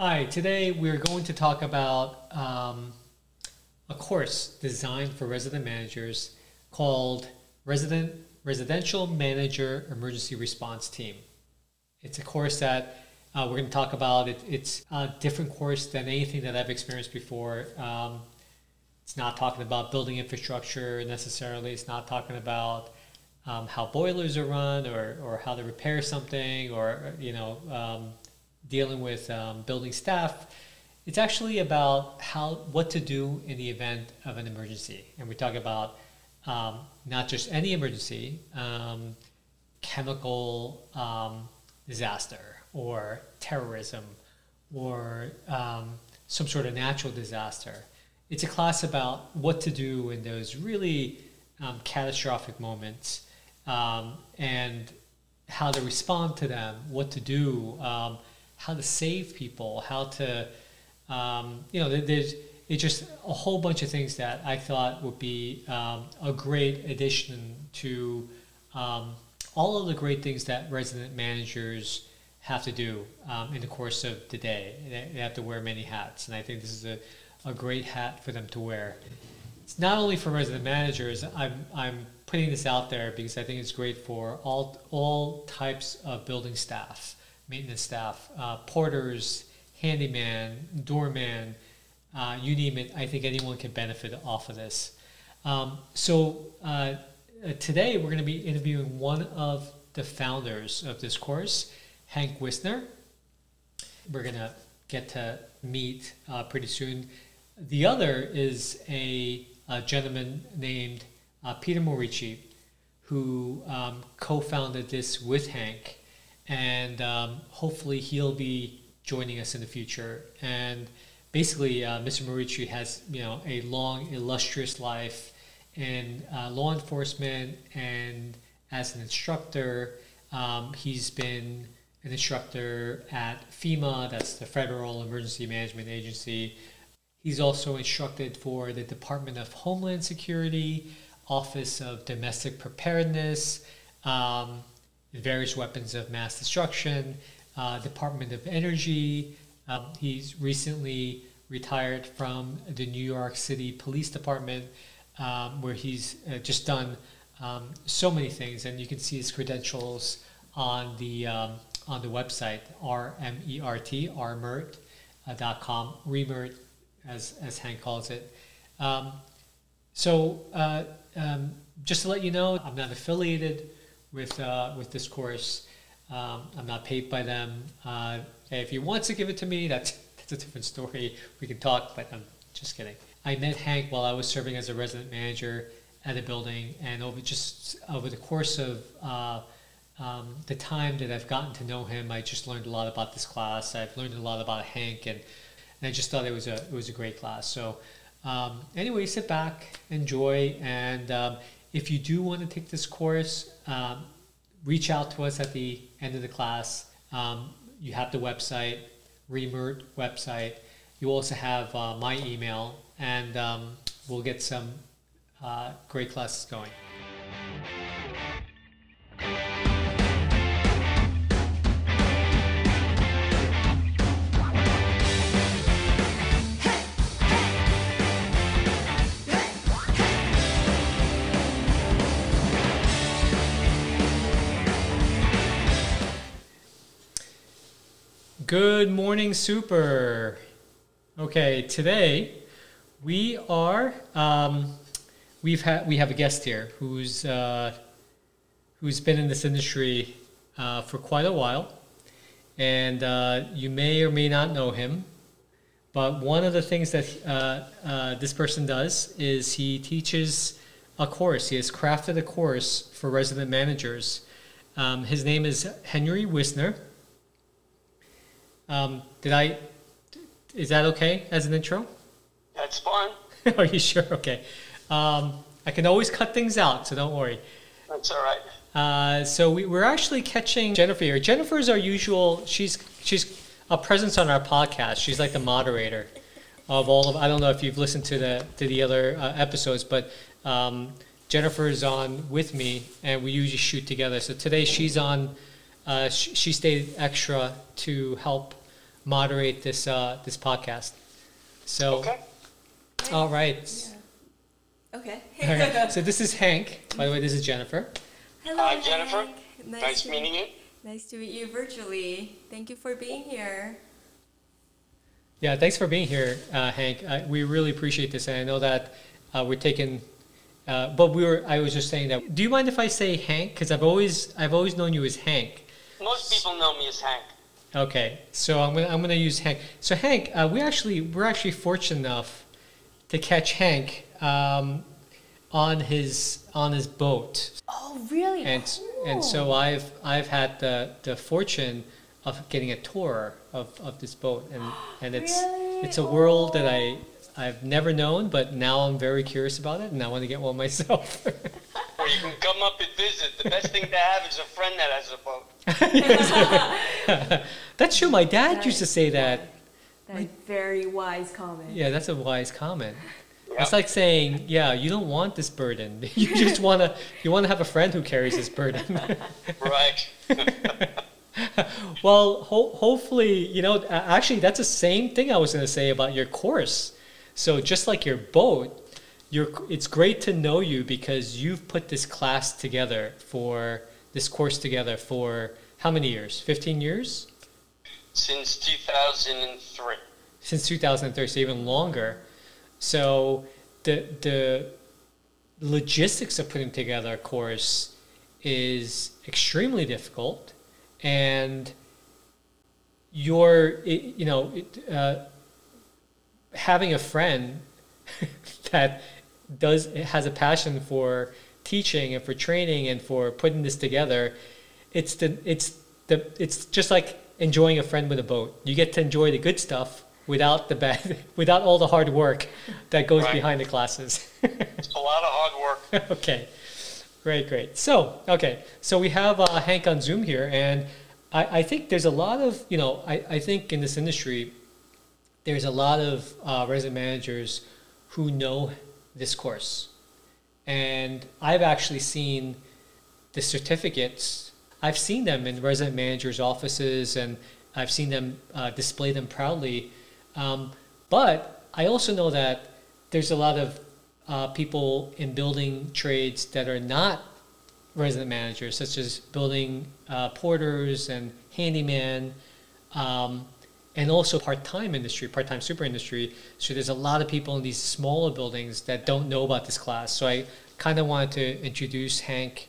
Hi, today we're going to talk about um, a course designed for resident managers called Resident Residential Manager Emergency Response Team. It's a course that uh, we're going to talk about. It, it's a different course than anything that I've experienced before. Um, it's not talking about building infrastructure necessarily. It's not talking about um, how boilers are run or, or how to repair something or you know um, dealing with um, building staff. It's actually about how what to do in the event of an emergency, and we talk about um, not just any emergency, um, chemical um, disaster or terrorism or um, some sort of natural disaster. It's a class about what to do in those really um, catastrophic moments and how to respond to them, what to do, um, how to save people, how to, um, you know, there's it's just a whole bunch of things that I thought would be um, a great addition to um, all of the great things that resident managers have to do um, in the course of the day. They have to wear many hats, and I think this is a, a great hat for them to wear. It's not only for resident managers. I'm I'm putting this out there because I think it's great for all all types of building staff, maintenance staff, uh, porters, handyman, doorman, uh, you name it. I think anyone can benefit off of this. Um, so uh, today we're going to be interviewing one of the founders of this course. Hank Wisner. We're going to get to meet uh, pretty soon. The other is a, a gentleman named uh, Peter Morici, who um, co founded this with Hank. And um, hopefully he'll be joining us in the future. And basically, uh, Mr. Morici has you know a long, illustrious life in uh, law enforcement and as an instructor. Um, he's been an instructor at FEMA, that's the Federal Emergency Management Agency. He's also instructed for the Department of Homeland Security, Office of Domestic Preparedness, um, various weapons of mass destruction, uh, Department of Energy. Um, he's recently retired from the New York City Police Department, um, where he's uh, just done um, so many things, and you can see his credentials on the um, on the website, R-M-E-R-T, rmert.com, remert, as, as Hank calls it. Um, so uh, um, just to let you know, I'm not affiliated with, uh, with this course. Um, I'm not paid by them. Uh, if you want to give it to me, that's, that's a different story. We can talk, but I'm just kidding. I met Hank while I was serving as a resident manager at a building, and over just over the course of uh, um, the time that I've gotten to know him, I just learned a lot about this class. I've learned a lot about Hank, and, and I just thought it was a it was a great class. So um, anyway, sit back, enjoy, and um, if you do want to take this course, um, reach out to us at the end of the class. Um, you have the website, Remert website. You also have uh, my email, and um, we'll get some uh, great classes going. Good morning, Super. Okay, today we are um, we've had we have a guest here who's uh, who's been in this industry uh, for quite a while, and uh, you may or may not know him. But one of the things that uh, uh, this person does is he teaches a course. He has crafted a course for resident managers. Um, his name is Henry Wisner um, did I? Is that okay as an intro? That's fine. Are you sure? Okay. Um, I can always cut things out, so don't worry. That's all right. Uh, so we, we're actually catching Jennifer here. Jennifer's our usual. She's she's a presence on our podcast. She's like the moderator of all of. I don't know if you've listened to the to the other uh, episodes, but um, Jennifer is on with me, and we usually shoot together. So today she's on. Uh, she, she stayed extra to help moderate this uh, this podcast. So, Okay. all right. Yeah. Okay. All right. So this is Hank. By the way, this is Jennifer. Hello, Hi, Jennifer. Hank. Nice to meeting you. Nice to meet you virtually. Thank you for being here. Yeah, thanks for being here, uh, Hank. I, we really appreciate this, and I know that uh, we're taking. Uh, but we were. I was just saying that. Do you mind if I say Hank? Because I've always I've always known you as Hank. Most people know me as Hank. Okay, so I'm gonna I'm gonna use Hank. So Hank, uh, we actually we're actually fortunate enough to catch Hank um, on his on his boat, Oh, really? and and so I've I've had the the fortune of getting a tour of, of this boat, and and it's Really? it's a world that I I've never known, but now I'm very curious about it, and I want to get one myself. Or you can come up and visit. The best thing to have is a friend that has a boat. That's true. My dad used to say that. That's very wise comment. Yeah, that's a wise comment. Yeah. It's like saying, yeah, you don't want this burden. You just want to you want to have a friend who carries this burden. Right. well, ho- hopefully, you know, actually that's the same thing I was going to say about your course. So just like your boat, your it's great to know you because you've put this class together for this course together for how many years? 15 years? Since 2003. since 2003, so even longer. So the the logistics of putting together a course is extremely difficult, and your it- you know it, uh, having a friend that does has a passion for teaching and for training and for putting this together it's the it's the it's just like enjoying a friend with a boat. You get to enjoy the good stuff without the bad without all the hard work that goes Right. behind the classes. It's a lot of hard work. okay. Great great. So okay. So we have uh, hank on zoom here and I, I think there's a lot of you know I, I think in this industry there's a lot of uh, resident managers who know this course. And i've actually seen the certificates. I've seen them in resident managers offices and i've seen them uh, display them proudly. Um, but i also know that there's a lot of uh, people in building trades that are not resident managers, such as building uh, porters and handyman, um, and also part-time industry, part-time super industry. So there's a lot of people in these smaller buildings that don't know about this class. So I kind of wanted to introduce Hank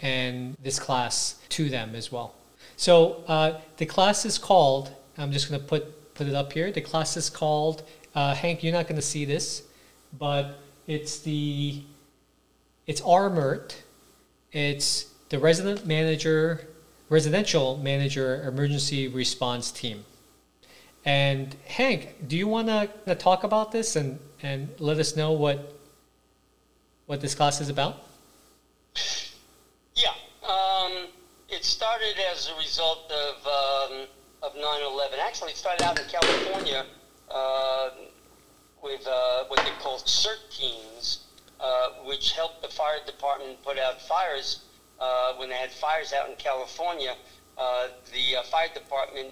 and this class to them as well. So uh, the class is called. I'm just going to put put it up here. The class is called. Uh, Hank, you're not going to see this, but it's the it's armored. It's the resident manager, residential manager emergency response team. And Hank, do you want to talk about this and, and let us know what what this class is about? Yeah. Um, it started as a result of um, of 9/11. Actually, it started out in California uh, with uh, what they call CERT teams, uh, which helped the fire department put out fires. Uh, when they had fires out in California, uh, the uh, fire department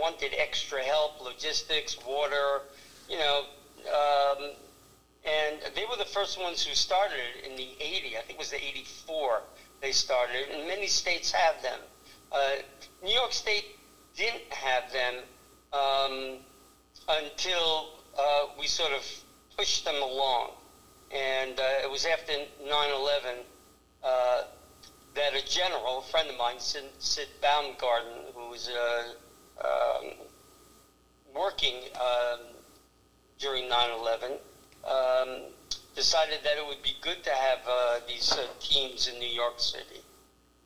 wanted extra help, logistics, water, you know. Um, and they were the first ones who started it in the 80. I think it was the 84 they started it, and many states have them. Uh, New York State didn't have them um, until uh, we sort of pushed them along. And uh, it was after 9/11 uh, that a general, a friend of mine, Sid, Baumgarten, who was uh, um, working um, during 9/11, um, decided that it would be good to have uh, these uh, teams in New York City.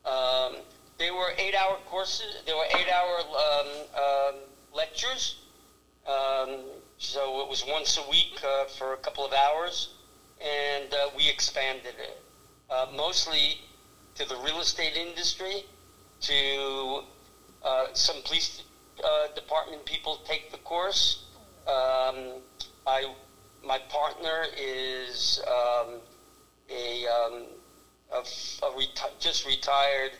Um, they were eight-hour courses. They were eight-hour um, um, lectures. So it was once a week uh, for a couple of hours, and uh, we expanded it uh, mostly to the real estate industry, to uh, some police uh, department people take the course. Um, I, my partner is um, a, um, a, a reti- just retired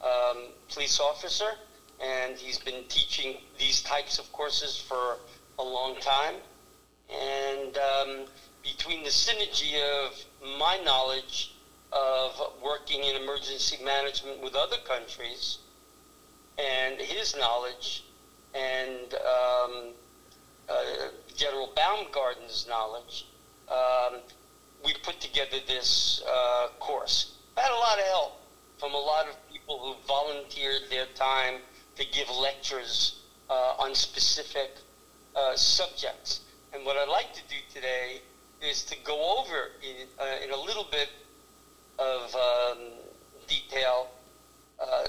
um, police officer, and he's been teaching these types of courses for a long time. And um, between the synergy of my knowledge of working in emergency management with other countries and his knowledge and um, uh, General Baumgarten's knowledge, um, we put together this uh, course. I had a lot of help from a lot of people who volunteered their time to give lectures uh, on specific uh, subjects. And what I'd like to do today is to go over in, uh, in a little bit of um, detail uh,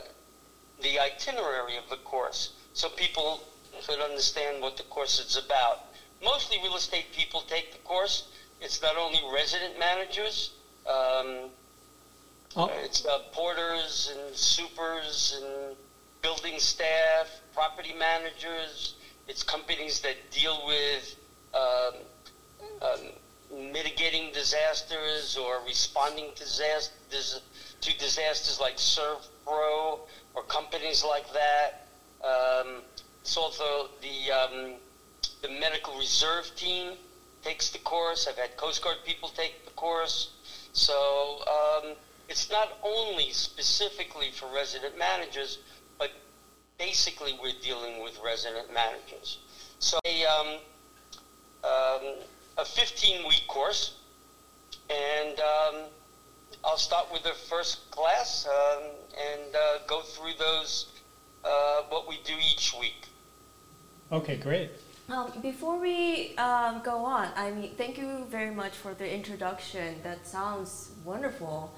the itinerary of the course so people could understand what the course is about. Mostly real estate people take the course. It's not only resident managers, um, oh. it's uh, porters and supers and building staff, property managers. It's companies that deal with um, um, mitigating disasters or responding to disasters, to disasters like ServPro or companies like that. Um, it's also the um, the medical reserve team takes the course. I've had Coast Guard people take the course. So um, it's not only specifically for resident managers, but basically we're dealing with resident managers. So a, um, um, a 15-week course, and um, I'll start with the first class um, and uh, go through those, uh, what we do each week. Okay, great. Um, before we um, go on, I mean, thank you very much for the introduction. That sounds wonderful.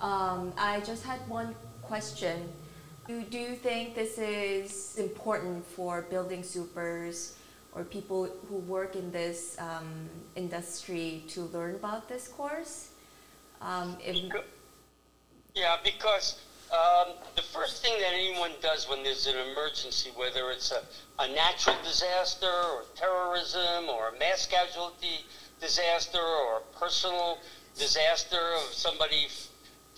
Um, I just had one question. Do, do you think this is important for building supers or people who work in this um, industry to learn about this course? Um, yeah, because um, the first thing that anyone does when there's an emergency, whether it's a, a natural disaster or terrorism or a mass casualty disaster or a personal disaster of somebody f-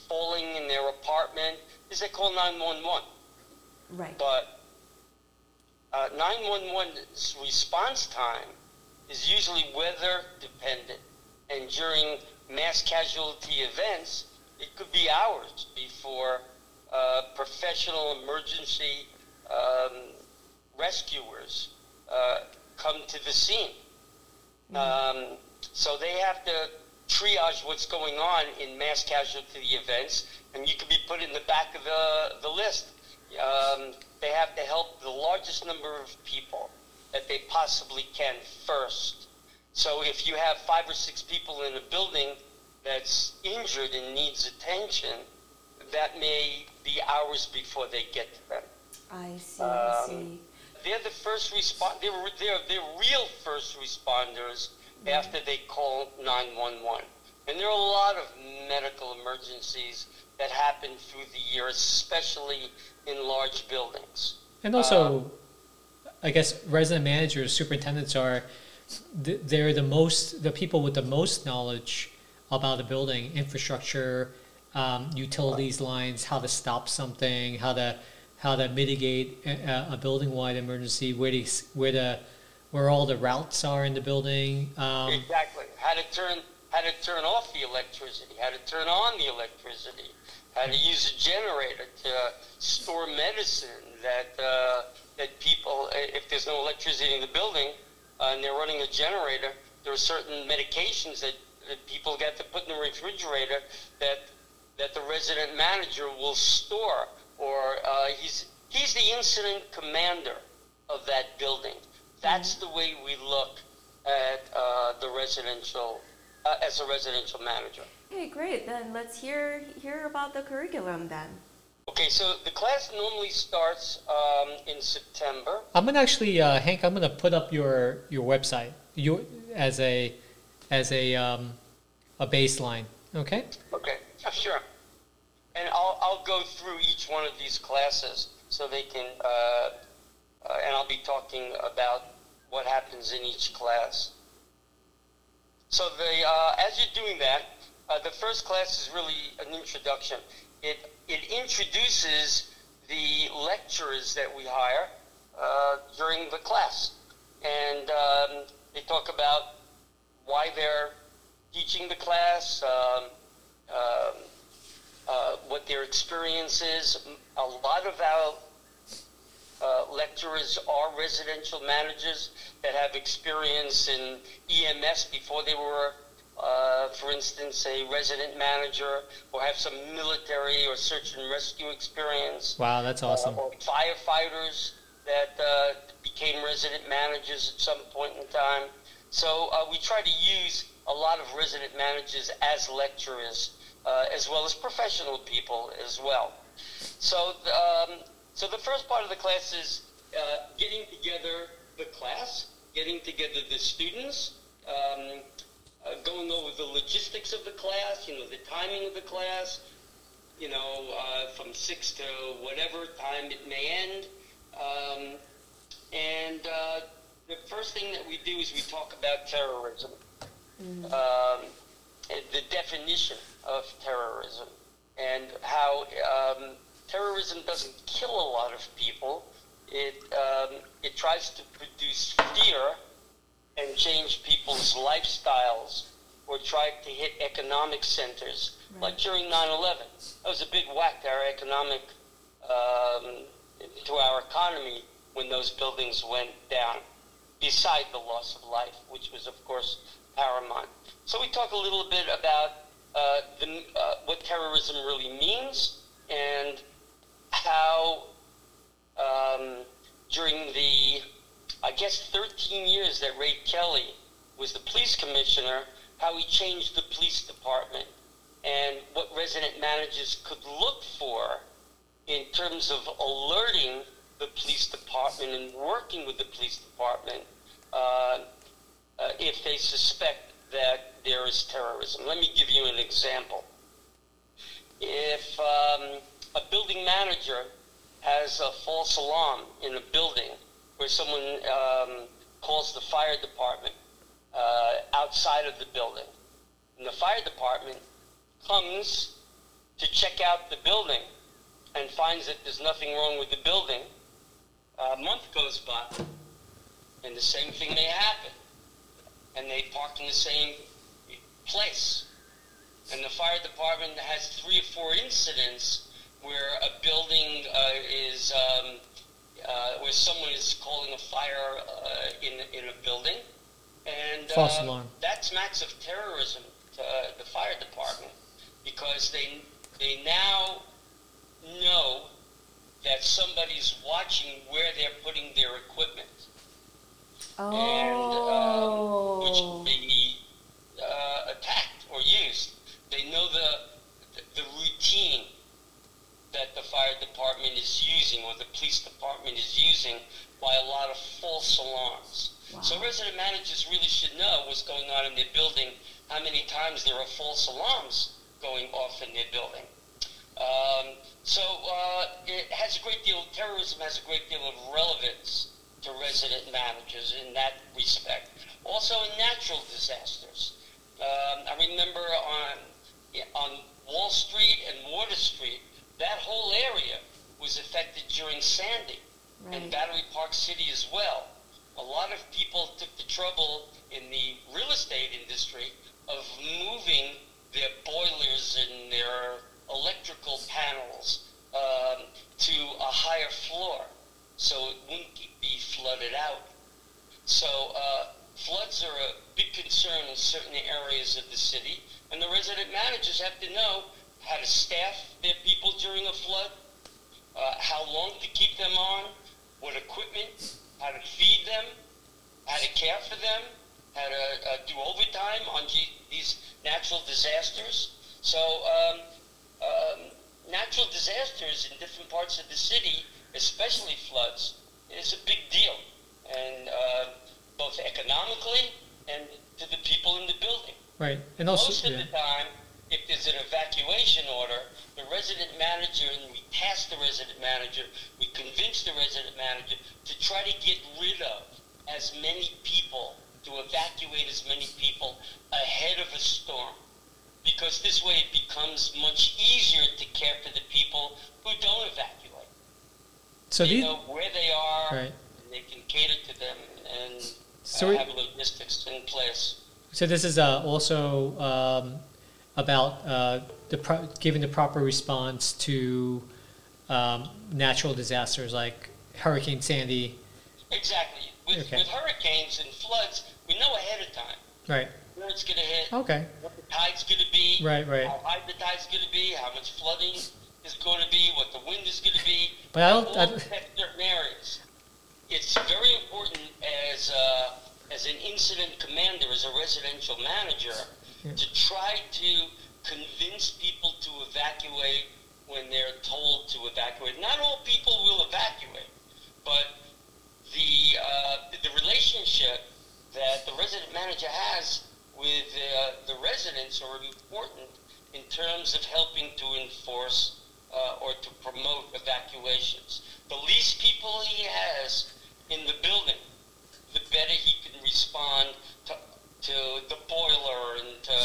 falling in their apartment, is they call 911. Right. But uh, 911's response time is usually weather dependent. And during mass casualty events, it could be hours before uh, professional emergency um, rescuers uh, come to the scene. Mm-hmm. Um, so they have to triage what's going on in mass casualty events, and you could be put in the back of the, the list. Um, they have to help the largest number of people that they possibly can first. So if you have five or six people in a building that's injured and needs attention, that may be hours before they get to them. I see. Um, I see. They're the first respond. They're, they're they're real first responders mm-hmm. after they call 911. And there are a lot of medical emergencies that happen through the year, especially in large buildings. And also, um, I guess resident managers, superintendents are they're the most the people with the most knowledge about the building infrastructure um, utilities lines, how to stop something, how to how to mitigate a, a building-wide emergency, where the where the where all the routes are in the building. Um, exactly. How to turn how to turn off the electricity, how to turn on the electricity, how to use a generator to store medicine that uh, that people, if there's no electricity in the building uh, and they're running a generator, there are certain medications that, that people get to put in the refrigerator that that the resident manager will store, or uh, he's he's the incident commander of that building. That's mm-hmm. the way we look at uh, the residential uh, as a residential manager. Okay, great. Then let's hear hear about the curriculum then. Okay, so the class normally starts um, in September. I'm gonna actually, uh, Hank. I'm gonna put up your your website you as a as a um, a baseline. Okay. Okay. Sure and I'll, I'll go through each one of these classes so they can, uh, uh, and I'll be talking about what happens in each class. So the, uh, as you're doing that, uh, the first class is really an introduction. It, it introduces the lecturers that we hire uh, during the class. And um, they talk about why they're teaching the class, um, um uh, what their experience is. A lot of our uh, lecturers are residential managers that have experience in EMS before they were, uh, for instance, a resident manager or have some military or search and rescue experience. Wow, that's awesome. Or firefighters that uh, became resident managers at some point in time. So uh, we try to use a lot of resident managers as lecturers, uh, as well as professional people as well. So, um, so the first part of the class is uh, getting together the class, getting together the students, um, uh, going over the logistics of the class, you know, the timing of the class, you know, uh, from six to whatever time it may end. Um, and uh, the first thing that we do is we talk about terrorism, um, the definition of terrorism, and how um, terrorism doesn't kill a lot of people. It um, it tries to produce fear and change people's lifestyles or try to hit economic centers. Like during 9/11, that was a big whack to our economic um, to our economy when those buildings went down. Beside the loss of life, which was of course paramount. So we talk a little bit about uh, the, uh, what terrorism really means and how um, during the, I guess, 13 years that Ray Kelly was the police commissioner, how he changed the police department and what resident managers could look for in terms of alerting the police department and working with the police department uh, uh, if they suspect that there is terrorism. Let me give you an example. If um, a building manager has a false alarm in a building where someone um, calls the fire department uh, outside of the building, and the fire department comes to check out the building and finds that there's nothing wrong with the building, a month goes by, and the same thing may happen. And they park in the same place. And the fire department has three or four incidents where a building uh, is, um, uh, where someone is calling a fire uh, in, in a building. And False uh, alarm. that smacks of terrorism to uh, the fire department because they, they now know that somebody's watching where they're putting their equipment and um, which Oh. can be uh, attacked or used. They know the, the routine that the fire department is using or the police department is using by a lot of false alarms. So resident managers really should know what's going on in their building, how many times there are false alarms going off in their building. Um, so uh, it has a great deal. Terrorism has a great deal of relevance to resident managers in that respect. Also, in natural disasters. Um, I remember on on Wall Street and Water Street, that whole area was affected during Sandy, and Battery Park City as well. A lot of people took the trouble in the real estate industry of moving their boilers and their electrical panels um, to a higher floor so it wouldn't be flooded out. So uh, floods are a big concern in certain areas of the city, and the resident managers have to know how to staff their people during a flood, uh, how long to keep them on, what equipment, how to feed them, how to care for them, how to uh, do overtime on G- these natural disasters. So um, um, natural disasters in different parts of the city, especially floods, is a big deal, and uh, both economically and to the people in the building. Right. And also, Most of yeah. the time, if there's an evacuation order, the resident manager, and we task the resident manager, we convince the resident manager to try to get rid of as many people, to evacuate as many people ahead of a storm. Because this way it becomes much easier to care for the people who don't evacuate. So they these, know where they are, right. and they can cater to them and So we- have logistics in place. So this is uh, also um, about uh, the pro- giving the proper response to um, natural disasters like Hurricane Sandy. Exactly. With, Okay. with hurricanes and floods, we know ahead of time Right. where it's going to hit, Okay. what the tide's going to be, Right. Right. how high the tide's going to be, how much flooding is going to be, what the wind is going to be. But I don't- I- certain areas. It's very important as uh, as an incident commander, as a residential manager, to try to convince people to evacuate when they're told to evacuate. Not all people will evacuate, but the uh, the relationship that the resident manager has with uh, the residents are important in terms of helping to enforce uh, or to promote evacuations. The least people he has in the building, the better he can respond to, to the boiler and to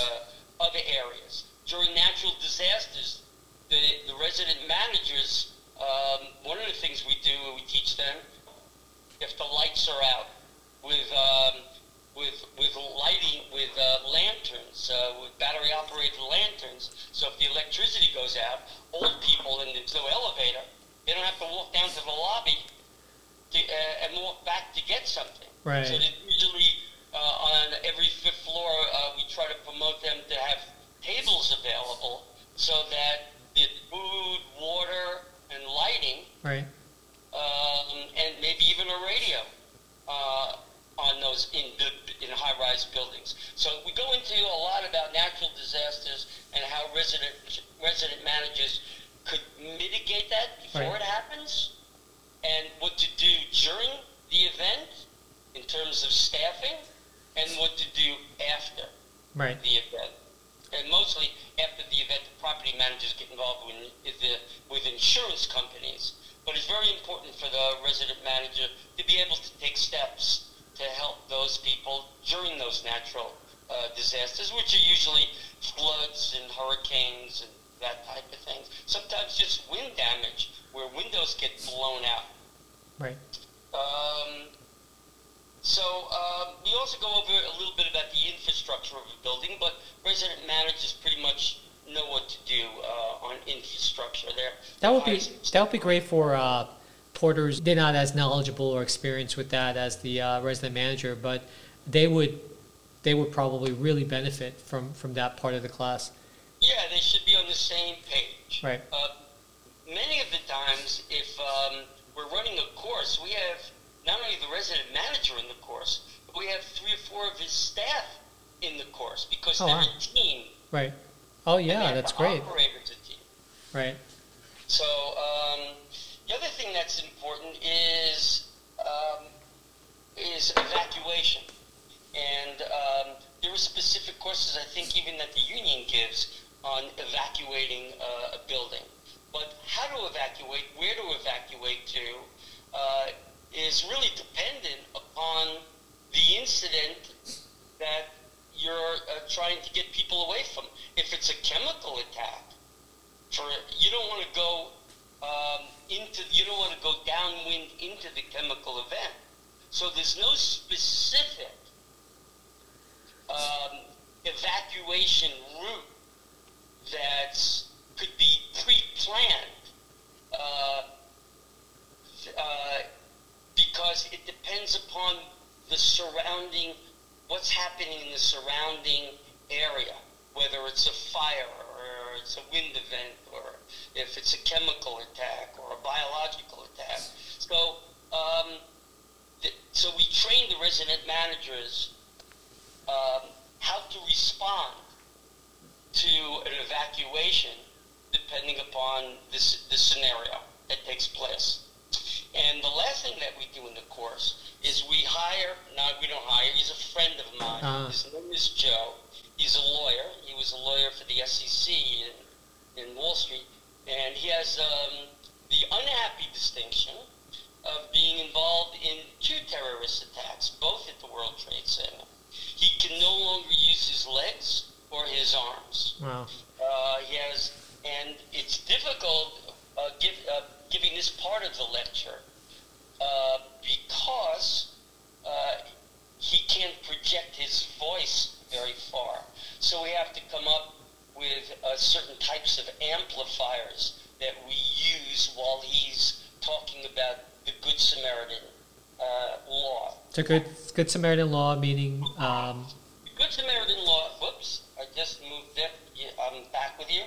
other areas. During natural disasters, the, the resident managers, um, one of the things we do, we teach them, if the lights are out, with um, with with lighting, with uh, lanterns, uh, with battery operated lanterns. So if the electricity goes out, old people and there's no elevator, they don't have to walk down to the lobby to, uh, and walk back to get something. Right. So that usually uh, on every fifth floor, uh, we try to promote them to have tables available so that the food, water, and lighting Right. um, and maybe even a radio uh, on those in in high-rise buildings. So we go into a lot about natural disasters and how resident resident managers could mitigate that before Right. it happens, and what to do during the event in terms of staffing, and what to do after Right. the event. And mostly after the event, the property managers get involved with, with, the, with insurance companies. But it's very important for the resident manager to be able to take steps to help those people during those natural uh, disasters, which are usually floods and hurricanes and that type of thing. Sometimes just wind damage where windows get blown out. Right. Um, so um, we also go over a little bit about the infrastructure of a building, but resident managers pretty much know what to do uh, on infrastructure there. That would be that would be great for uh, porters. They're not as knowledgeable or experienced with that as the uh, resident manager, but they would they would probably really benefit from from that part of the class. Yeah, they should be on the same page. Right. Uh, many of the times, if um, we're running a course, we have not only the resident manager in the course, but we have three or four of his staff in the course because Oh, they're wow. a team. Right. Oh yeah, that's great. Operate as a team. Right. So um, the other thing that's important is um, is evacuation, and um, there are specific courses I think even that the union gives on evacuating uh, a building. But how to evacuate, where to evacuate to, uh, is really dependent upon the incident that you're uh, trying to get people away from. If it's a chemical attack, for you don't want to go um, into you don't want to go downwind into the chemical event. So there's no specific um, evacuation route that could be pre-planned uh, uh, because it depends upon the surrounding what's happening in the surrounding area, whether it's a fire or it's a wind event or if it's a chemical attack or a biological attack. So, um, th- so we train the resident managers um, how to respond to an evacuation depending upon this, this scenario that takes place. And the last thing that we do in the course is we hire, no, we don't hire, he's a friend of mine. Ah. His name is Joe. He's a lawyer. He was a lawyer for the SEC in, in Wall Street. And he has um, the unhappy distinction of being involved in two terrorist attacks, both at the World Trade Center. He can no longer use his legs or his arms. Wow. Uh, he has, and it's difficult. Uh, give, uh, giving this part of the lecture uh, because uh, he can't project his voice very far. So we have to come up with uh, certain types of amplifiers that we use while he's talking about the Good Samaritan uh, law. So good, good Samaritan law meaning um, Good Samaritan law. Whoops! I just moved it. I'm back with you.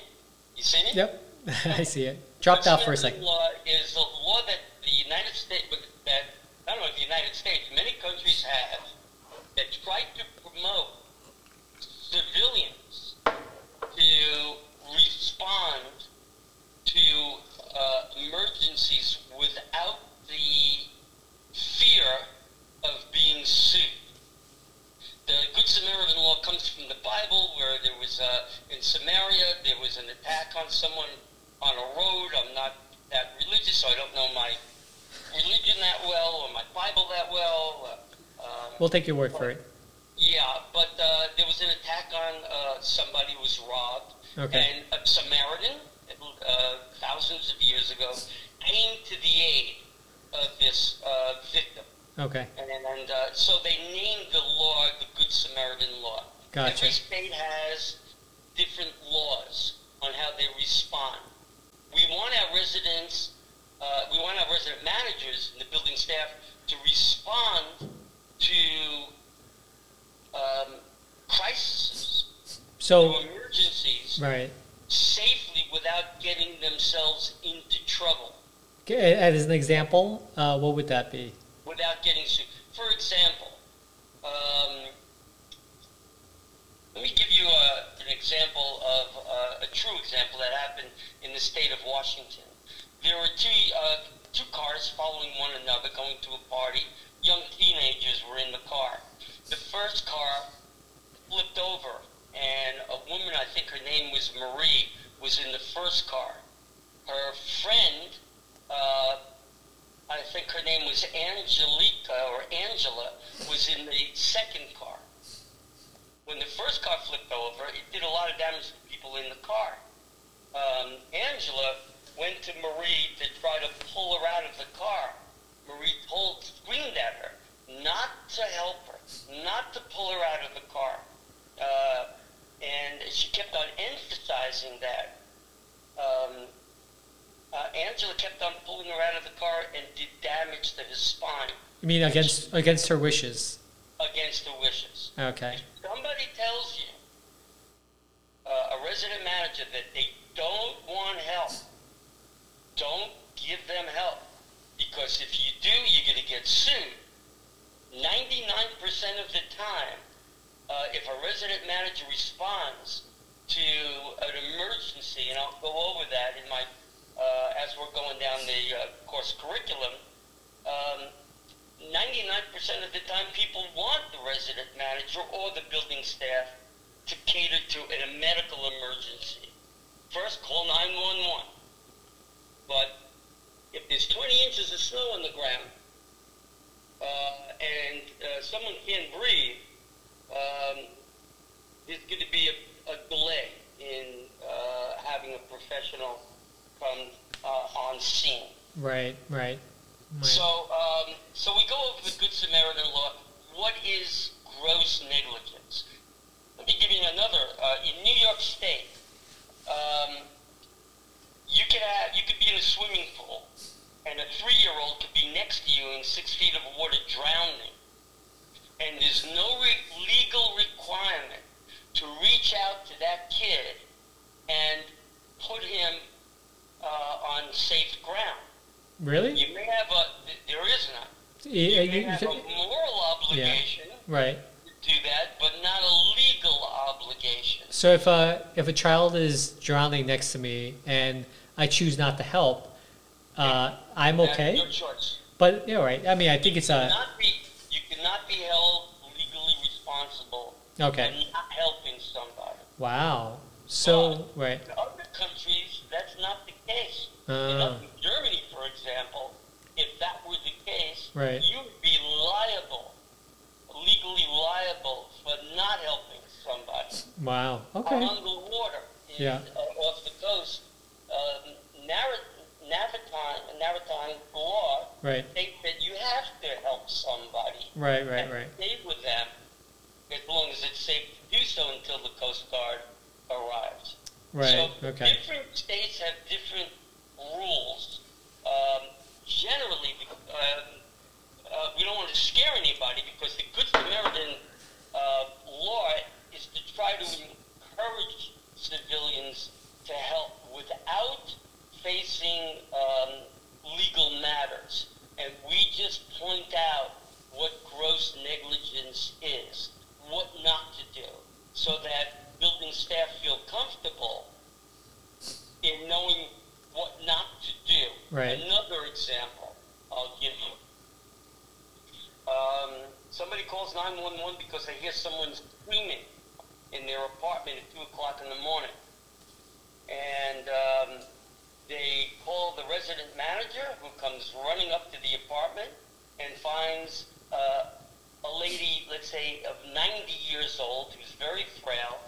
You see me? Yep, I see it. Dropped out for a second. Law is a law that the United States, that I don't know if the United States, many countries have, that try to promote civilians to respond to uh, emergencies without the fear of being sued. The Good Samaritan law comes from the Bible, where there was uh, in Samaria there was an attack on someone on a road. I'm not that religious, so I don't know my religion that well or my Bible that well. Uh, um, We'll take your word for it. yeah, but uh, there was an attack on uh, somebody who was robbed, Okay. and a Samaritan, uh, thousands of years ago, came to the aid of this uh, victim. Okay, And, and uh, so they named the law the Good Samaritan Law. Gotcha. Every state has different laws on how they respond. We want our residents, uh, we want our resident managers and the building staff to respond to um, crises, so to emergencies right. safely without getting themselves into trouble. Okay, As an example, uh, what would that be? Without getting sued. For example, um, let me give you a, an example of uh, a true example that happened in the state of Washington. There were two uh, two cars following one another going to a party. Young teenagers were in the car. The first car flipped over, and a woman, I think her name was Marie, was in the first car. Her friend, uh, I think her name was Angelica or Angela, was in the second car. When the first car flipped over, it did a lot of damage to people in the car. Um, Angela went to Marie to try to pull her out of the car. Marie pulled, screamed at her, not to help her, not to pull her out of the car. Uh, and she kept on emphasizing that. Um, uh, Angela kept on pulling her out of the car and did damage to his spine You mean against against her wishes? against her wishes. Okay. If somebody tells you, uh, a resident manager, that they don't want help, don't give them help. Because if you do, you're going to get sued. 99% of the time, uh, if a resident manager responds to an emergency, and I'll go over that in my, uh, as we're going down the uh, course curriculum, um, 99% of the time people want the resident manager or the building staff to cater to in a medical emergency. First, call 911. But if there's 20 inches of snow on the ground uh, and uh, someone can't breathe, um, there's going to be a, a delay in uh, having a professional come uh, on scene. Right. Right. Right. So, um, so we go over the Good Samaritan law. What is gross negligence? Let me give you another. Uh, in New York State, um, you could have you could be in a swimming pool, and a three-year-old could be next to you in six feet of water drowning, and there's no re- legal requirement to reach out to that kid and put him uh, on safe ground. really? You may have a, there is none. Y- You may have a moral obligation Yeah. Right. to do that, but not a legal obligation. So if a if a child is drowning next to me and I choose not to help, uh, I'm okay. your choice. But yeah, right. I mean, I think it's You a be, you cannot be held legally responsible okay. for not helping somebody. Wow. So right. In other countries, that's not the case. in Uh, Germany, for example, if that were the case, Right. you would be liable, legally liable for not helping somebody. wow. Okay. on the water in, Yeah. uh, off the coast. Uh, Navitine maritime, maritime law Right. states that you have to help somebody. Right. Right. Right. Stay with them as long as it's safe to do so until the Coast Guard arrives. Right. So Okay. different states have different rules. Um, generally, um, uh, we don't want to scare anybody because the Good Samaritan uh, law is to try to encourage civilians to help without facing um, legal matters. And we just point out what gross negligence is, what not to do, so that building staff feel comfortable in knowing what not to do. Right. Another example I'll give you. Um, somebody calls 911 because they hear someone screaming in their apartment at 2 o'clock in the morning. And um, they call the resident manager who comes running up to the apartment and finds uh, a lady, let's say, of 90 years old who's very frail,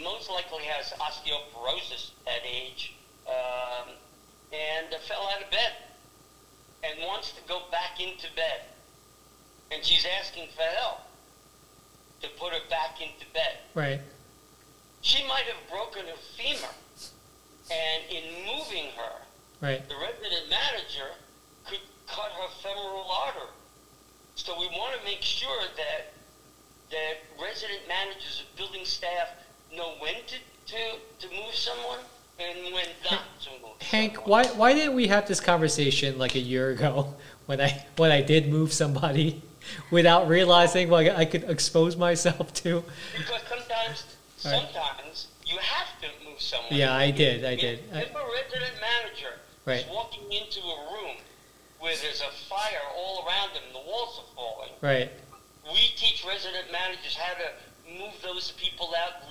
most likely has osteoporosis at age, um, and uh, fell out of bed and wants to go back into bed. And she's asking for help to put her back into bed. Right. She might have broken her femur, and in moving her, Right. the resident manager could cut her femoral artery. So we want to make sure that that resident managers of building staff know when to, to, to move someone and when not to Hank, why why didn't we have this conversation like a year ago when I when I did move somebody without realizing what I could expose myself to? Because sometimes, Right. sometimes you have to move someone. Yeah, I did, I If- did. I- If a resident manager Right. is walking into a room where there's a fire all around them, the walls are falling, Right. we teach resident managers how to move those people out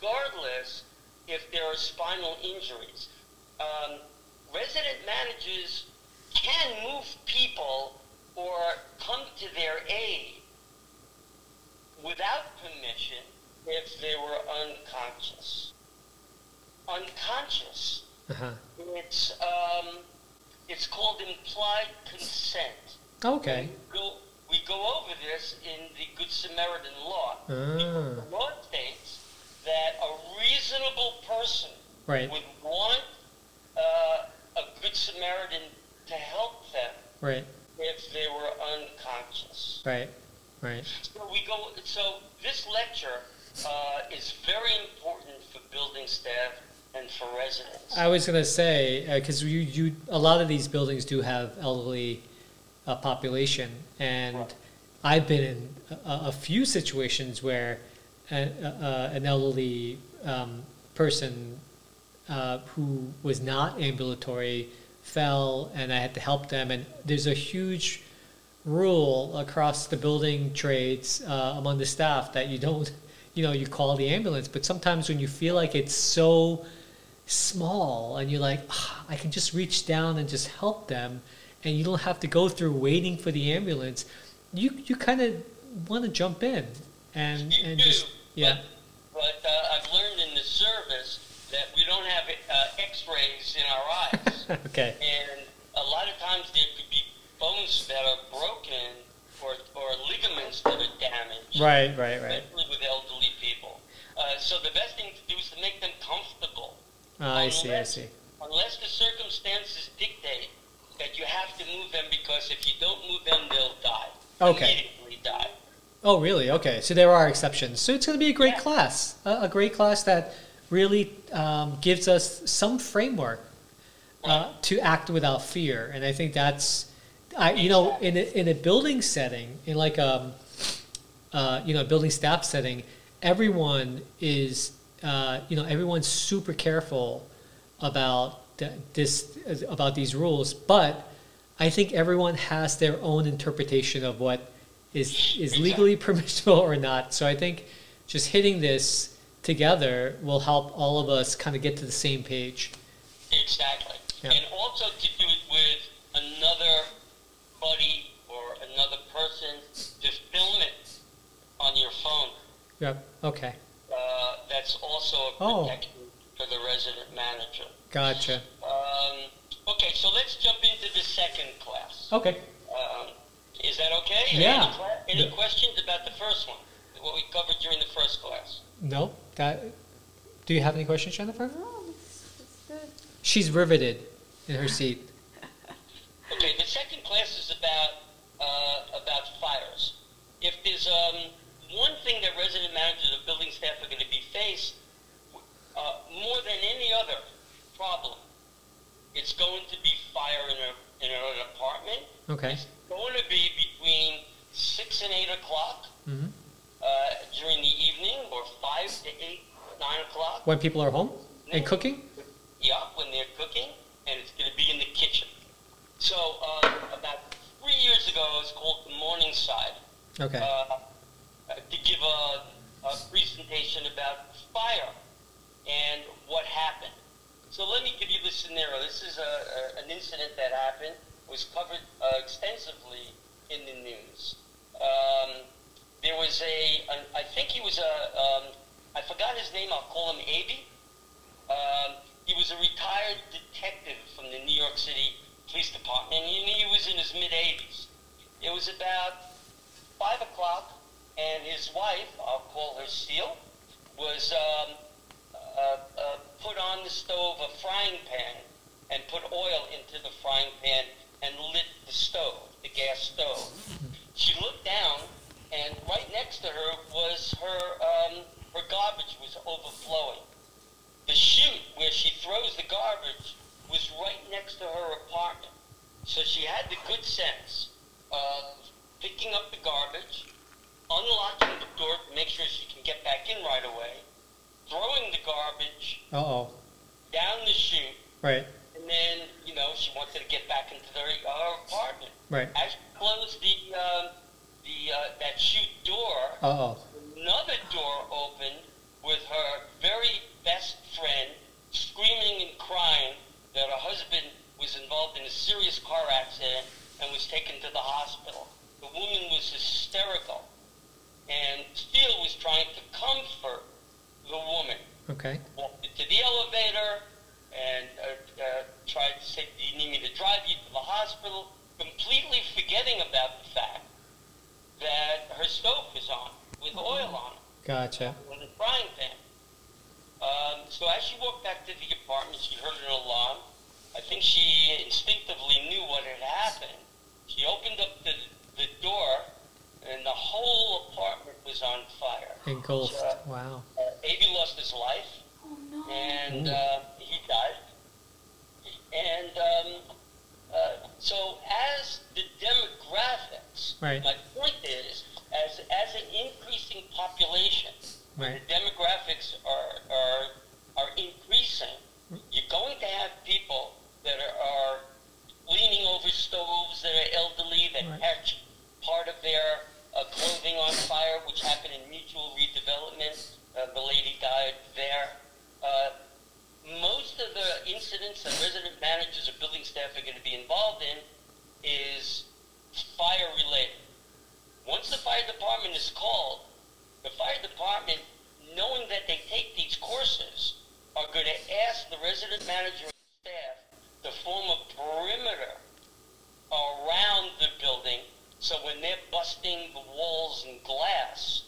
regardless if there are spinal injuries. Um, resident managers can move people or come to their aid without permission if they were unconscious. Unconscious. Uh-huh. It's um, it's called implied consent. Okay. We go, we go over this in the Good Samaritan law. Ah. The law states that a reasonable person Right. would want uh, a Good Samaritan to help them Right. if they were unconscious. Right. Right. So we go. So this lecture uh, is very important for building staff and for residents. I was gonna say because you you a lot of these buildings do have elderly uh, population, and Right. I've been in a, a few situations where a, a, an elderly um, person uh, who was not ambulatory fell, and I had to help them. And there's a huge rule across the building trades uh, among the staff that you don't, you know, you call the ambulance. But sometimes when you feel like it's so small and you're like, "Ah, I can just reach down and just help them, and you don't have to go through waiting for the ambulance, you you kind of want to jump in and and just yeah But uh, I've learned in the service that we don't have uh, X-rays in our eyes. okay And a lot of times there could be bones that are broken or, or ligaments that are damaged, right right right especially with elderly people. Uh, so the best thing to do is to make them comfortable. Ah, I see I see Unless the circumstances dictate that you have to move them because if you don't move them, they'll die. Okay. Immediately die. Oh really okay so there are exceptions so it's going to be a great Yeah. class a, a great class that really um, gives us some framework uh, to act without fear. And I think that's, I you know, in a, in a building setting, in like a, uh, you know, building staff setting, everyone is, uh, you know, everyone's super careful about th- this, about these rules. But I think everyone has their own interpretation of what is is legally permissible or not. So I think just hitting this together will help all of us kind of get to the same page. Exactly. Yeah. And also to do it with another buddy or another person, just film it on your phone. Yep. Okay. Uh, that's also a Oh. protection for the resident manager. Gotcha. Um, okay, Okay, so let's jump into the second class. Okay. Um, is that okay? Yeah. Any, cla- any The- questions about the first one? What we covered during the first class? No, that. Do you have any questions, Jennifer? Oh, it's, it's good. She's riveted in her seat. Okay, the second class is about uh, about fires. If there's um, one thing that resident managers or building staff are going to be faced uh, more than any other problem, it's going to be fire in, a, in an apartment. Okay. It's going to be between six and eight o'clock hmm uh, during the evening, or five to eight, nine o'clock. When people are home and cooking. Yeah, when they're cooking, and it's going to be in the kitchen. So uh, about three years ago, it was called the Morningside Okay. uh, uh, to give a, a presentation about fire and what happened. So let me give you the scenario. This is a, a, an incident that happened, was covered uh, extensively in the news. Um, there was a, an, I think he was a, um, I forgot his name, I'll call him Aby. Um, he was a retired detective from the New York City Police Department, and he, was in his mid 80s. It was about 5 o'clock, and his wife, I'll call her Steele, was um, uh, uh, put on the stove a frying pan and put oil into the frying pan and lit the stove, the gas stove. She looked down, and right next to her was her um, her garbage was overflowing. The chute where she throws the garbage was right next to her apartment. So she had the good sense of picking up the garbage, unlocking the door to make sure she can get back in right away, throwing the garbage Uh oh. down the chute, Right. And then, you know, she wanted to get back into their, her apartment. Right. As she closed the, um, the, uh, that chute door, Uh oh. another door opened with her very best friend screaming and crying that her husband was involved in a serious car accident and was taken to the hospital. The woman was hysterical, and Steele was trying to comfort the woman. Okay. Walked into the elevator and uh, uh, tried to say, "Do you need me to drive you to the hospital?" Completely forgetting about the fact that her stove was on with oil on it Gotcha. with a frying pan. Um, so as she walked back to the apartment, she heard an alarm. I think she instinctively knew what had happened. She opened up the, the door, and the whole apartment was on fire. Engulfed. Uh, Wow. Uh, Abe lost his life. And uh, he died. And um, uh, so, as the demographics, Right. my point is, as as an increasing population, Right. the demographics are, are, are increasing, you're going to have people that are, are leaning over stoves that are elderly, that Right. catch part of their uh, clothing on fire, which happened in mutual redevelopment. Uh, the lady died there. Uh, most of the incidents that resident managers or building staff are going to be involved in is fire related. Once the fire department is called, the fire department, knowing that they take these courses, are going to ask the resident manager and staff to form a perimeter around the building so when they're busting the walls and glass,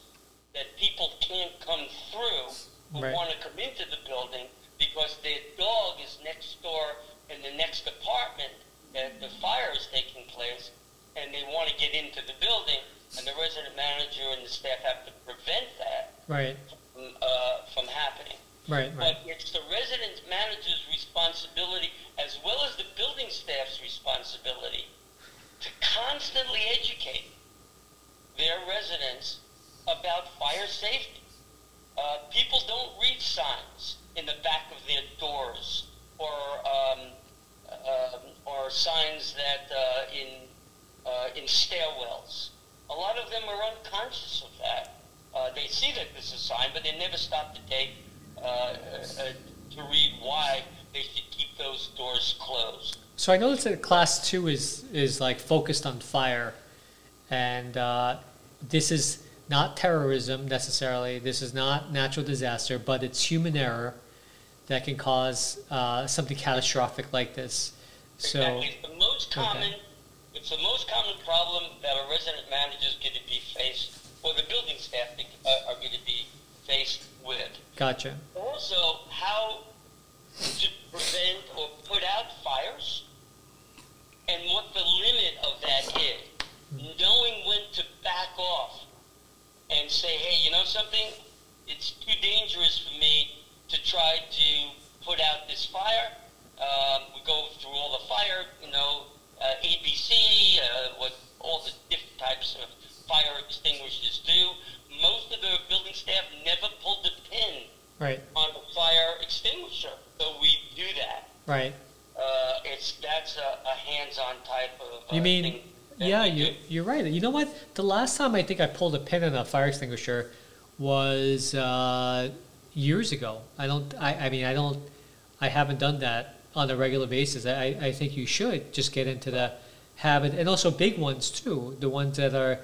that people can't come through who Right. want to come into the building because their dog is next door in the next apartment that the fire is taking place and they want to get into the building and the resident manager and the staff have to prevent that Right. from, uh, from happening. Right. Right. But it's the resident manager's responsibility as well as the building staff's responsibility to constantly educate their residents about fire safety. Uh, people don't read signs in the back of their doors or um, um or signs that uh, in uh, in stairwells. A lot of them are unconscious of that. Uh, they see that there's a sign, but they never stop to take uh, uh, to read why they should keep those doors closed. So I noticed that class two is is like focused on fire, and uh, this is not terrorism necessarily. This is not natural disaster, but it's human error that can cause uh, something catastrophic like this. So, exactly. It's the most okay. common. It's the most common problem that a resident manager is going to be faced, or the building staff uh, are going to be faced with. gotcha. Also, how to prevent or put out fires, and what the limit of that is. Knowing when to back off and say, hey, you know something? It's too dangerous for me to try to put out this fire. Um, we go through all the fire, you know, uh, ABC, uh, what all the different types of fire extinguishers do. Most of the building staff never pulled the pin Right, on the fire extinguisher, so we do that. right. Uh, it's that's a, a hands-on type of. Uh, You mean, thing yeah, you, you're right. You know what? The last time I think I pulled a pin on a fire extinguisher was uh, years ago. I don't, I, I mean, I don't, I haven't done that on a regular basis. I, I think you should just get into the habit, and also big ones too, the ones that are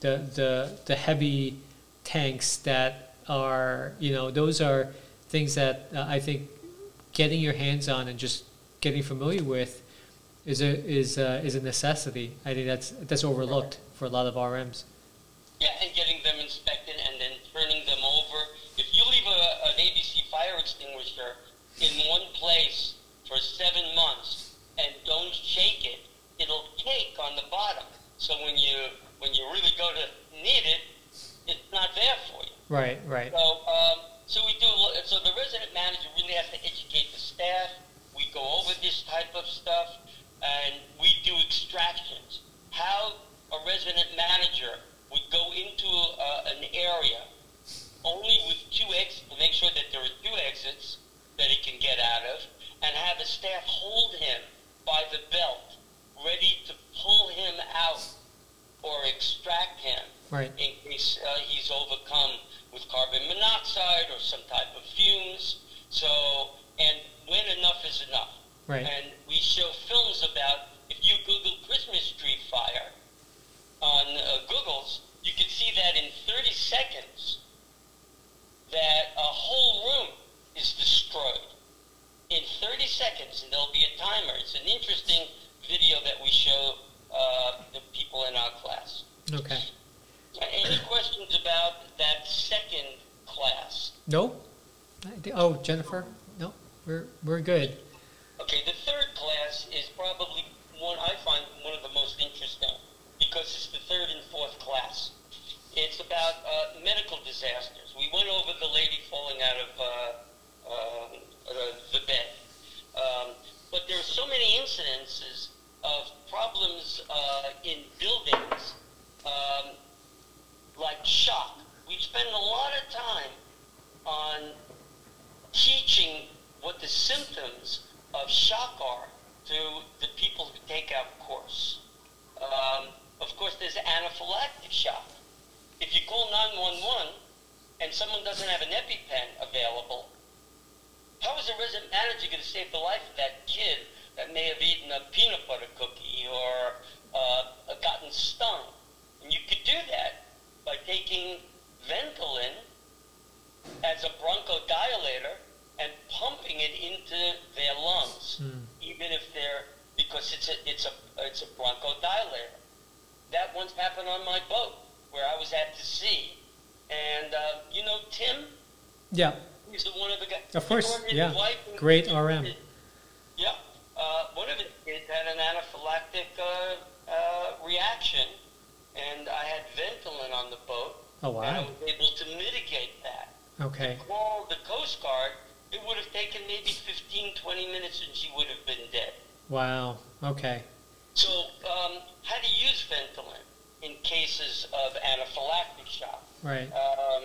the, the, the heavy tanks that are, you know, those are things that uh, I think getting your hands on and just getting familiar with is a is a, is a necessity. I think that's that's overlooked for a lot of RMs. Yeah, and getting them inspected and then turning them over. If you leave a, an ABC fire extinguisher in one place for seven months and don't shake it, it'll cake on the bottom. So when you when you really go to need it, it's not there for you. Right, right, So, um, so we do. So the resident manager really has to educate the staff. We go over this type of stuff, and we do extractions. How a resident manager would go into uh, an area only with two exits to make sure that there are two exits that he can get out of, and have the staff hold him by the belt, ready to pull him out or extract him right, in case uh, he's overcome with carbon monoxide or some type of fumes. So, and when enough is enough. Right. And we show films about if you Google Christmas tree fire on uh, Google's, you can see that in 30 seconds that a whole room is destroyed. In 30 seconds, and there'll be a timer. It's an interesting video that we show uh, the people in our class. Okay. Any questions about that second class? No. Oh, Jennifer. No, we're we're good. Okay, the third class is probably one I find one of the most interesting because it's the third and fourth class. It's about uh, medical disasters. We went over the lady falling out of uh, um, uh, the bed. Um, but there are so many incidences of problems uh, in buildings um, like shock. We spend a lot of time on teaching what the symptoms of shock to the people who take our course. Um, of course, there's anaphylactic shock. If you call 911 and someone doesn't have an EpiPen available, how is a resident manager going to save the life of that kid that may have eaten a peanut butter cookie or uh, gotten stung? And you could do that by taking Ventolin as a bronchodilator and pumping it into their lungs, Hmm. even if they're because it's a it's a it's a bronchodilator. That once happened on my boat where I was at the sea, and uh, you know Tim, Yeah. he's the one of the guys. Of course, yeah. Great RM. Yeah, uh, one of his kids had an anaphylactic uh, uh, reaction, and I had Ventolin on the boat. Oh And I wow. was able to mitigate that. Okay. Call the Coast Guard, it would have taken maybe 15, 20 minutes and she would have been dead. Wow. Okay. So, um, how to use Ventolin in cases of anaphylactic shock? Right. Um,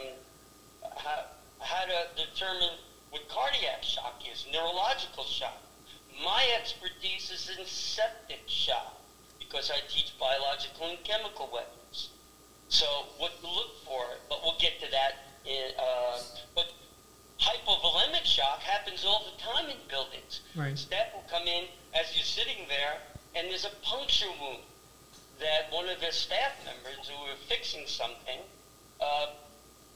how, how to determine what cardiac shock is, neurological shock. My expertise is in septic shock because I teach biological and chemical weapons. So what to look for, but we'll get to that. In, uh, but hypovolemic shock happens all the time in buildings. Right. Staff will come in as you're sitting there, and there's a puncture wound that one of the staff members who were fixing something uh,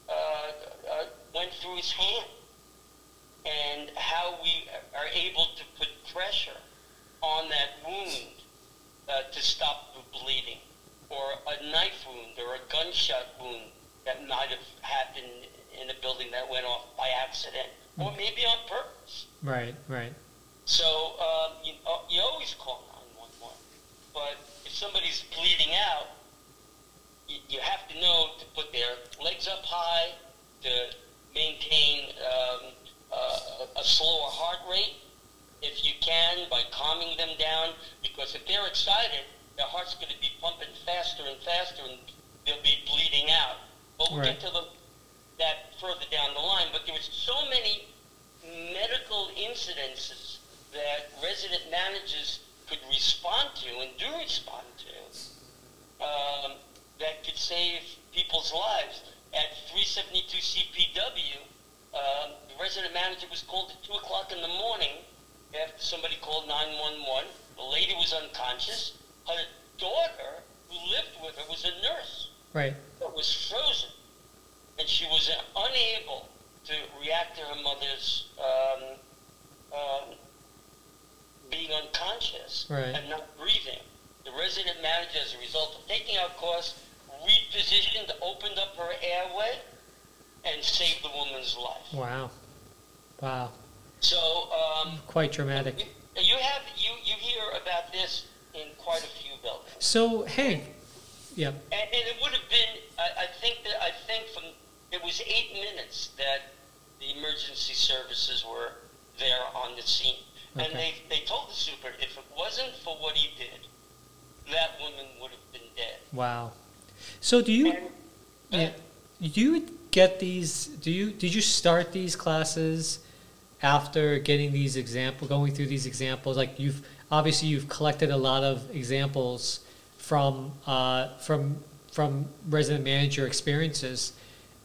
uh, uh, went through his hand, and how we are able to put pressure on that wound uh, to stop the bleeding, or a knife wound or a gunshot wound that might have happened in a building that went off by accident, or maybe on purpose. Right, right. So um, you, uh, you always call 911. But if somebody's bleeding out, you, you have to know to put their legs up high, to maintain um, uh, a slower heart rate if you can by calming them down. Because if they're excited, their heart's going to be pumping faster and faster and they'll be bleeding out. But we'll Right. get to the, that further down the line. But there was so many medical incidences that resident managers could respond to and do respond to um, that could save people's lives. At 372 CPW, um, the resident manager was called at 2 o'clock in the morning after somebody called 911. The lady was unconscious. Her daughter, who lived with her, was a nurse Right. that was frozen, and she was unable to react to her mother's um, um, being unconscious Right. and not breathing. The resident manager, as a result of taking out course, repositioned, opened up her airway, and saved the woman's life. Wow. Wow. So um, Quite dramatic. you, you have you you hear about this in quite a few buildings. So, Hank, yeah, And, and it would have been, I, I think that, I think from, it was eight minutes that the emergency services were there on the scene. And they, they told the super, if it wasn't for what he did, that woman would have been dead. wow. So, do you, And, yeah, do you get these, do you, did you start these classes after getting these example, going through these examples? Like, you've, obviously, you've collected a lot of examples from, uh, from, from resident manager experiences.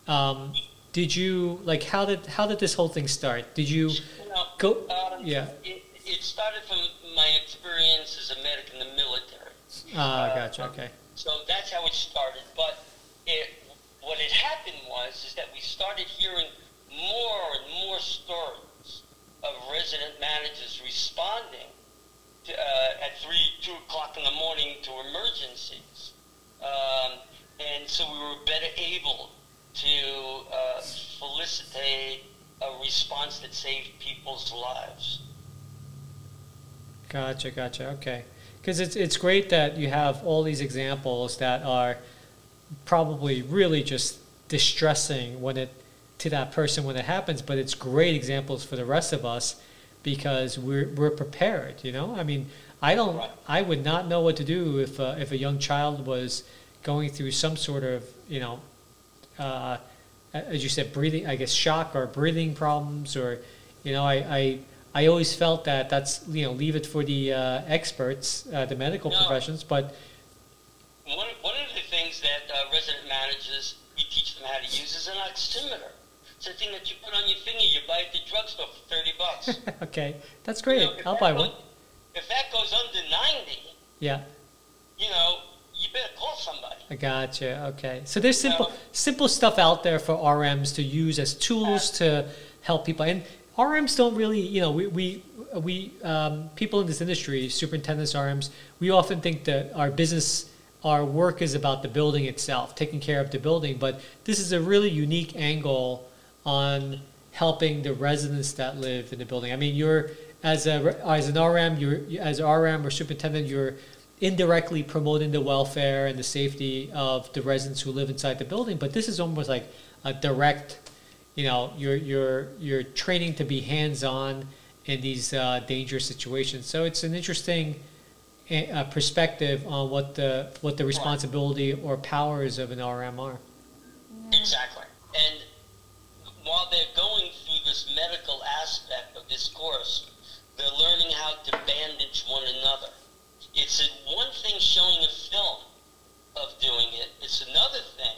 Um, did you, like, how did, how did this whole thing start? Did you know, go, um, yeah, it, it started from my experience as a medic in the military. ah, gotcha, okay. So that's how it started. But it, what had happened was is that we started hearing more and more stories of resident managers responding to, uh, at three, two o'clock in the morning to emergencies, um, and so we were better able to uh, felicitate a response that saved people's lives. Gotcha, gotcha. Okay, because it's it's great that you have all these examples that are probably really just distressing when it to that person when it happens, but it's great examples for the rest of us because we're we're prepared. You know, I mean, I don't, Right. I would not know what to do if uh, if a young child was going through some sort of you know, uh, as you said, breathing, I guess shock or breathing problems or, you know, I, I I always felt that that's you know leave it for the uh, experts, uh, the medical No. professions. But One, one of the things that uh, resident managers, we teach them how to use is an oximeter. It's a thing that you put on your finger, you buy at the drugstore for 30 bucks. okay, that's You great. know, I'll buy goes- one. If that goes under 90, Yeah, you know, you better call somebody. I gotcha. Okay, so there's simple simple stuff out there for RMs to use as tools to help people. And RMs don't really, you know, we we we um, people in this industry, superintendents, RMs, we often think that our business, our work is about the building itself, taking care of the building. But this is a really unique angle on helping the residents that live in the building. I mean, you're as a as an RM, you're as an RM or superintendent, you're indirectly promoting the welfare and the safety of the residents who live inside the building. But this is almost like a direct, you know, you're you're you're training to be hands on in these uh, dangerous situations. So it's an interesting uh, perspective on what the what the responsibility or powers of an RM are. Exactly. And while they're going through this medical aspect of this course, they're learning how to bandage one another. It's one thing showing a film of doing it. It's another thing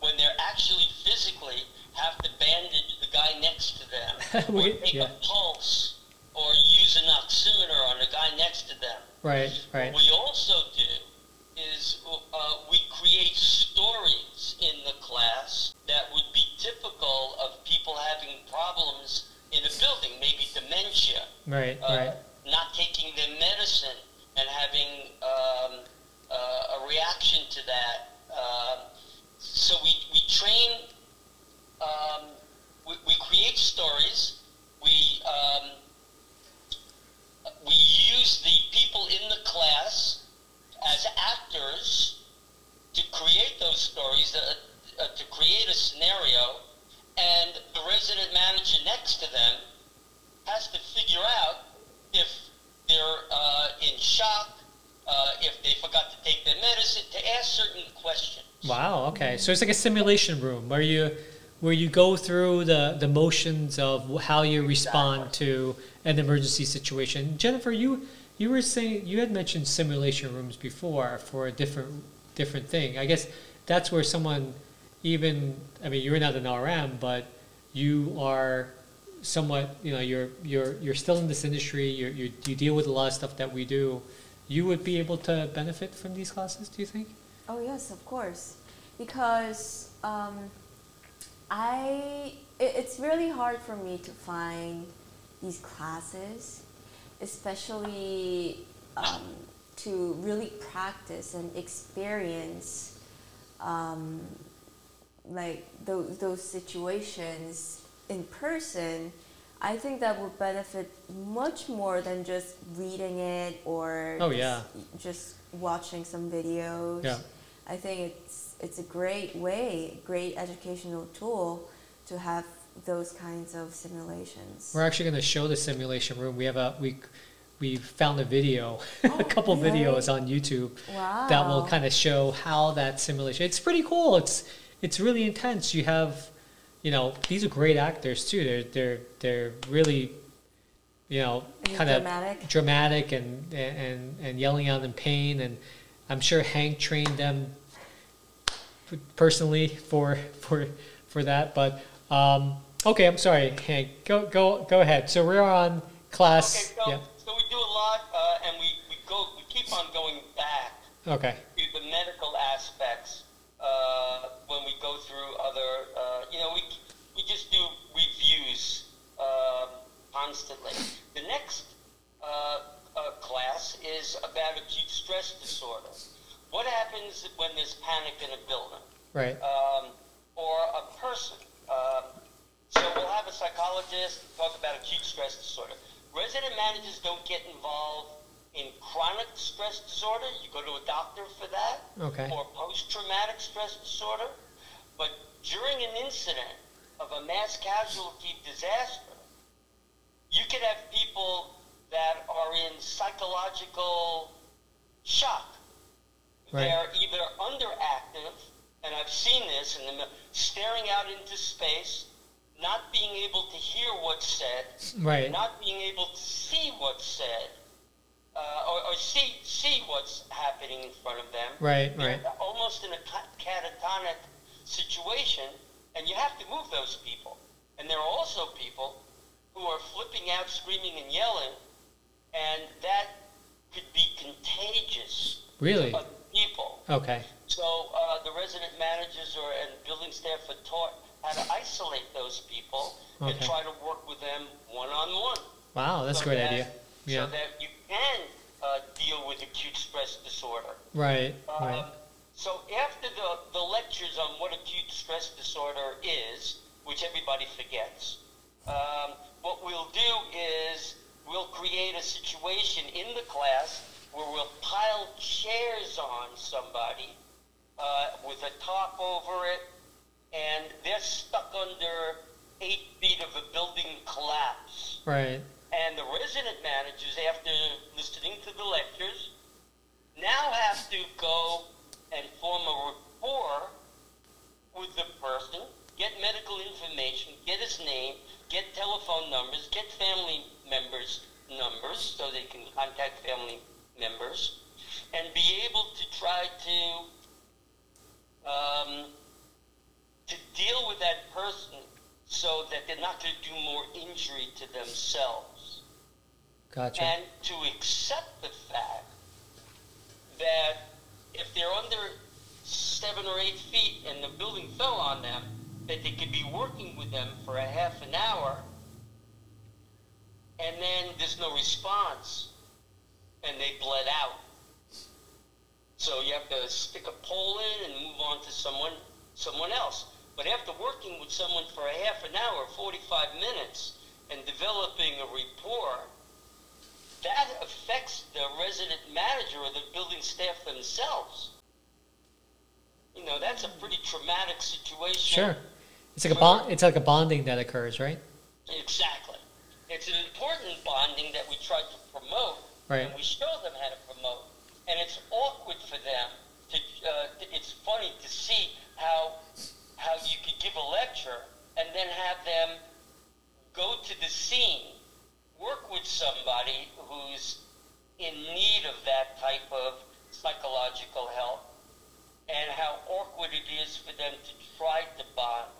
when they're actually physically have to bandage the guy next to them, or We- take yeah. a pulse, or use an oximeter on the guy next to them. Right, right. What we also do is uh, we create stories in the class that would be typical of people having problems in a building, maybe dementia, Right, uh, right. not taking their medicine and having um, uh, a reaction to that. Uh, so we, we train, um, we, we create stories, we, um, we use the people in the class as actors to create those stories, uh, uh, to create a scenario, and the resident manager next to them has to figure out if they're uh, in shock, uh, if they forgot to take their medicine, to ask certain questions. Wow. Okay. So it's like a simulation room where you where you go through the the motions of how you respond to an emergency situation. Jennifer, you you were saying you had mentioned simulation rooms before for a different different thing. I guess that's where someone even I mean you're not an RM, but you are somewhat you know you're you're you're still in this industry. you you you deal with a lot of stuff that we do. You would be able to benefit from these classes. Do you think? Oh yes, of course, because um, I it, it's really hard for me to find these classes, especially um, to really practice and experience um, like those those situations in person. I think that would benefit much more than just reading it or Oh, yeah. just, just watching some videos. Yeah. I think it's it's a great way, great educational tool to have those kinds of simulations. We're actually going to show the simulation room. We have a we we found a video, Oh, a couple videos on YouTube Wow. that will kind of show how that simulation. It's pretty cool. It's it's really intense. You have, you know, these are great actors too. They're they're they're really, you know, kind of dramatic. dramatic and and and yelling out in pain. And I'm sure Hank trained them personally for for for that. But um, okay, I'm sorry, Hank. Go go go ahead. So we're on class. Okay, so, yeah. so we do a lot, uh, and we, we go we keep on going back Okay. to the medical aspects uh, when we go through other. You know, we we just do reviews um constantly. The next uh, uh, class is about acute stress disorder. What happens when there's panic in a building? Right. um, or a person. Um, so we'll have a psychologist talk about acute stress disorder. Resident managers don't get involved in chronic stress disorder. You go to a doctor for that. Okay. Or post-traumatic stress disorder. But during an incident of a mass casualty disaster, you could have people that are in psychological shock. Right. They're either underactive, and I've seen this, and staring out into space, not being able to hear what's said, Right. not being able to see what's said, uh, or, or see see what's happening in front of them. Right. They're Right. almost in a ca- catatonic situation, and you have to move those people. And there are also people who are flipping out, screaming, and yelling, and that could be contagious Really? to other people. Okay. So uh, the resident managers or and building staff are taught how to isolate those people and try to work with them one on one. Wow, that's a great idea. Yeah. So that you can uh, deal with acute stress disorder. Right. Right. So after the, the lectures on what acute stress disorder is, which everybody forgets, um, what we'll do is we'll create a situation in the class where we'll pile chairs on somebody uh, with a top over it, and they're stuck under eight feet of a building collapse. Right. And the resident managers, after listening to the lectures, now have to go and form a rapport with the person, get medical information, get his name, get telephone numbers, get family members' numbers so they can contact family members, and be able to try to um, to deal with that person so that they're not going to do more injury to themselves Gotcha. and to accept the fact that if they're under seven or eight feet and the building fell on them, that they could be working with them for a half an hour and then there's no response. and they bled out. So you have to stick a pole in and move on to someone someone else. But after working with someone for a half an hour, 45 minutes, and developing a rapport, that affects the resident manager or the building staff themselves. You know, that's a pretty traumatic situation. Sure. It's like a bond. It's like a bonding that occurs, right? Exactly. It's an important bonding that we try to promote, Right. and we show them how to promote. And it's awkward for them. To, uh, it's funny to see how how you could give a lecture and then have them go to the scene, somebody who's in need of that type of psychological help, and how awkward it is for them to try to bond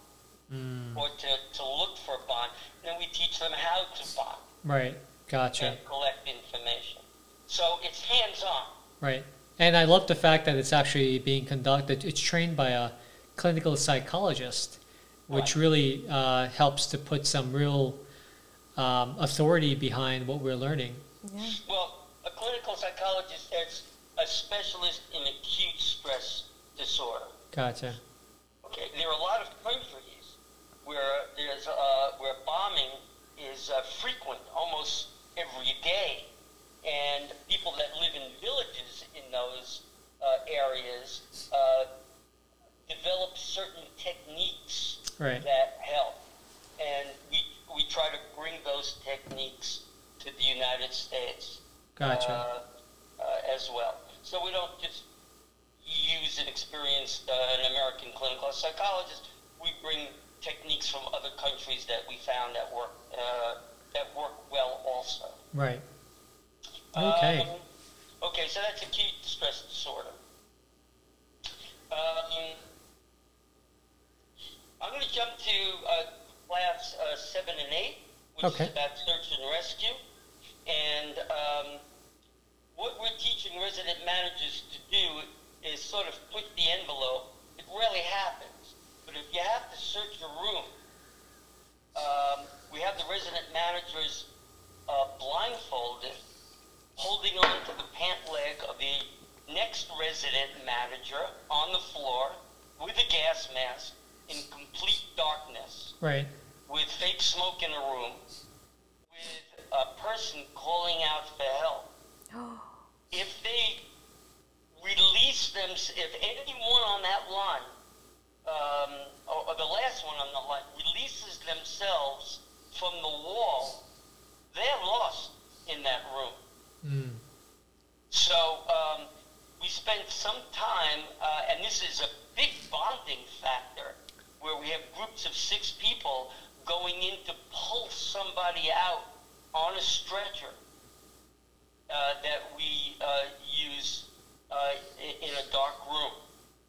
Mm, or to, to look for a bond. Then we teach them how to bond right. Gotcha. and collect information. So it's hands on. Right. And I love the fact that it's actually being conducted. It's trained by a clinical psychologist, which Right. really uh, helps to put some real um, authority behind what we're learning. Yeah. Well, a clinical psychologist that's a specialist in acute stress disorder. Gotcha. Okay, there are a lot of countries where there's uh, where bombing is uh, frequent, almost every day, and people that live in villages in those uh, areas uh, develop certain techniques Right. that help, and we we try to bring those techniques to the United States Gotcha. uh, uh, as well. So we don't just use an experienced uh, an American clinical psychologist. We bring techniques from other countries that we found that work uh, that work well also. right. Okay. Um, okay, so that's acute stress disorder. Um, I'm going to jump to uh, class uh, seven and eight, which Okay. is about search and rescue. And um, what we're teaching resident managers to do is sort of push the envelope. It rarely happens, but if you have to search a room, um, we have the resident managers uh, blindfolded, holding on to the pant leg of the next resident manager on the floor with a gas mask in complete darkness Right. with fake smoke in the room, with a person calling out for help. If they release them, if anyone on that line, um, or, or the last one on the line, releases themselves from the wall, they're lost in that room. Mm. So um, we spent some time, uh, and this is a big bonding factor, where we have groups of six people going in to pull somebody out on a stretcher uh, that we uh, use uh, in, a dark room.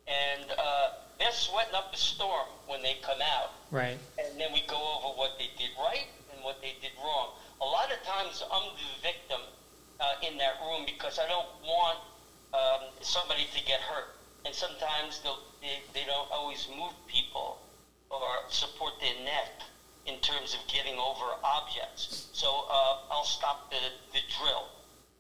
And uh, they're sweating up a storm when they come out Right. and then we go over what they did right and what they did wrong. A lot of times I'm the victim uh, in that room because I don't want um, somebody to get hurt. And sometimes they, they don't always move people or support their neck in terms of getting over objects. So uh, I'll stop the, the drill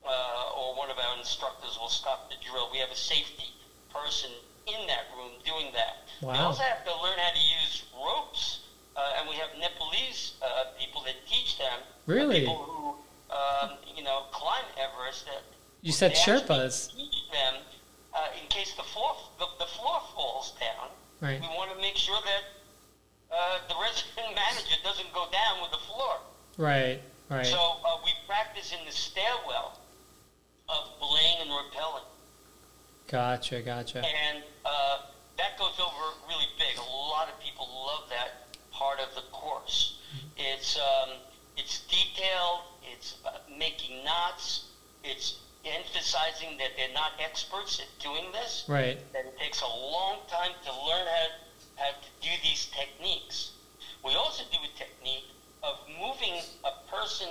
uh, or one of our instructors will stop the drill. We have a safety person in that room doing that. They Wow. also have to learn how to use ropes, uh, and we have Nepalese uh, people that teach them. Really? People who, um, you know, climb Everest. That You said Sherpas. Teach them uh, in case the floor the, the floor falls down. Right. We want to make sure that uh, the resident manager doesn't go down with the floor. Right. Right. So uh, we practice in the stairwell of belaying and rappelling. Gotcha. Gotcha. And uh, that goes over really big. A lot of people love that part of the course. It's um, it's detailed. It's uh, making knots. It's emphasizing that they're not experts at doing this. Right. That it takes a long time to learn how how to do these techniques. We also do a technique of moving a person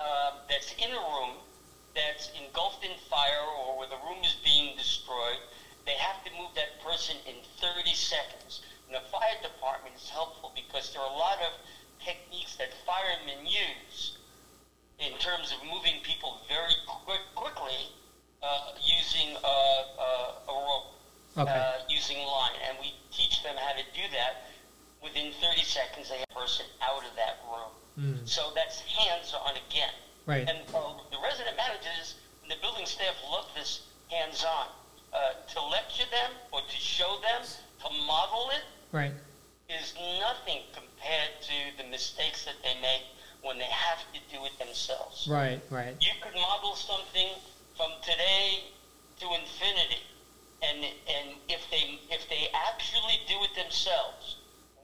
uh, that's in a room that's engulfed in fire or where the room is being destroyed. They have to move that person in 30 seconds. And the fire department is helpful because there are a lot of techniques that firemen use in terms of moving people very quick, quickly uh, using uh, uh, a rope, Okay. uh, using line, and we teach them how to do that. Within 30 seconds, they have a person out of that room. Mm. So that's hands-on again. Right. And uh, the resident managers and the building staff love this hands-on. Uh, to lecture them or to show them, to model it, Right. is nothing compared to the mistakes that they make when they have to do it themselves. Right. Right. You could model something from today to infinity, and and if they if they actually do it themselves,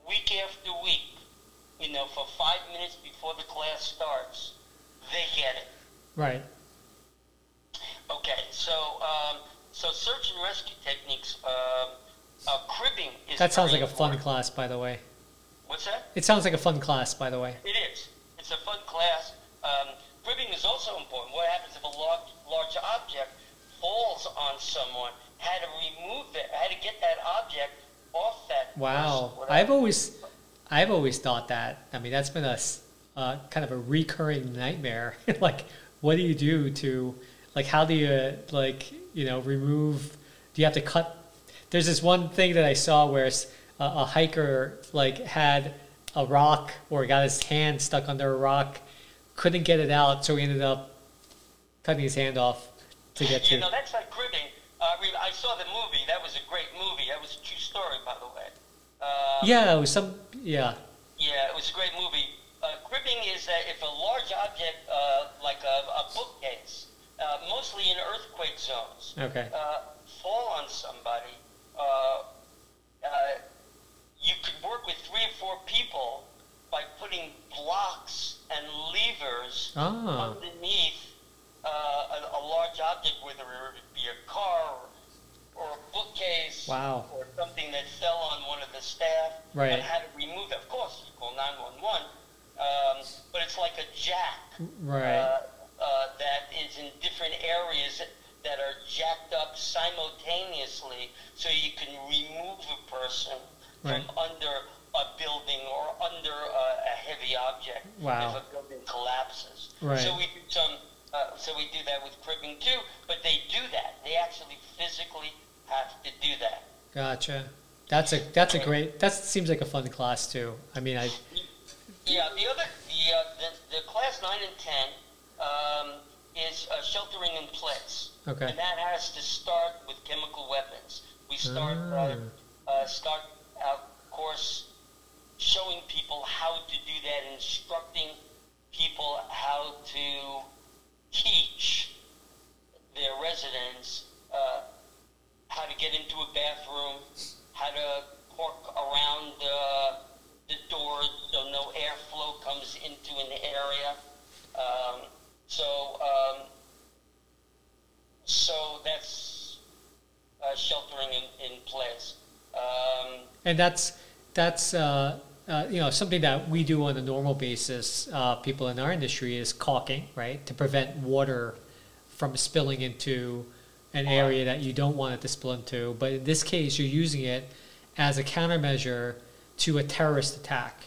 week after week, you know, for five minutes before the class starts, they get it. Right. Okay, so um, so search and rescue techniques. Um, uh, cribbing is That sounds like a fun class, by the way. What's that? It sounds like a fun class, by the way. It is. It's a fun class. Um, cribbing is also important. What happens if a large, large object falls on someone? How to remove it? How to get that object off that Wow. person I've always, I've always thought that. I mean, that's been a uh, kind of a recurring nightmare. like, what do you do to, like, how do you, like, you know, remove? Do you have to cut? There's this one thing that I saw where a hiker like had a rock or got his hand stuck under a rock, couldn't get it out, so he ended up cutting his hand off to get You to. know, that's like cribbing. I mean, I saw the movie. That was a great movie. That was a true story, by the way. Um, Yeah, it was some. Yeah. Yeah, it was a great movie. Uh, cribbing is that if a large object, uh, like a, a bookcase, uh, mostly in earthquake zones, Okay. uh, fall on somebody, uh, uh, you could work with three or four people by putting blocks and levers Ah. underneath uh, a, a large object, whether it be a car or, or a bookcase Wow. or something that fell on one of the staff, Right. and had to remove it. Of course, you call 911, um, but it's like a jack Right. uh, uh, that is in different areas that are jacked up simultaneously so you can remove a person Right. from under a building or under a, a heavy object Wow. if a building collapses. Right. So we do some. Uh, so we do that with cribbing too, but they do that. They actually physically have to do that. Gotcha. That's a that's a great. That seems like a fun class too. I mean, I Yeah, the other, the, uh, the, the class 9 and 10 um, is uh, sheltering in place. Okay. And that has to start with chemical weapons. We start, uh, start our course showing people how to do that, instructing people how to teach their residents uh, how to get into a bathroom, how to caulk around uh, the door so no airflow comes into an area. Um, so, um, so that's uh, sheltering in, in place. Um, and that's that's uh, uh, you know something that we do on a normal basis. Uh, people in our industry is caulking, right, to prevent water from spilling into an area that you don't want it to spill into. But in this case, you're using it as a countermeasure to a terrorist attack.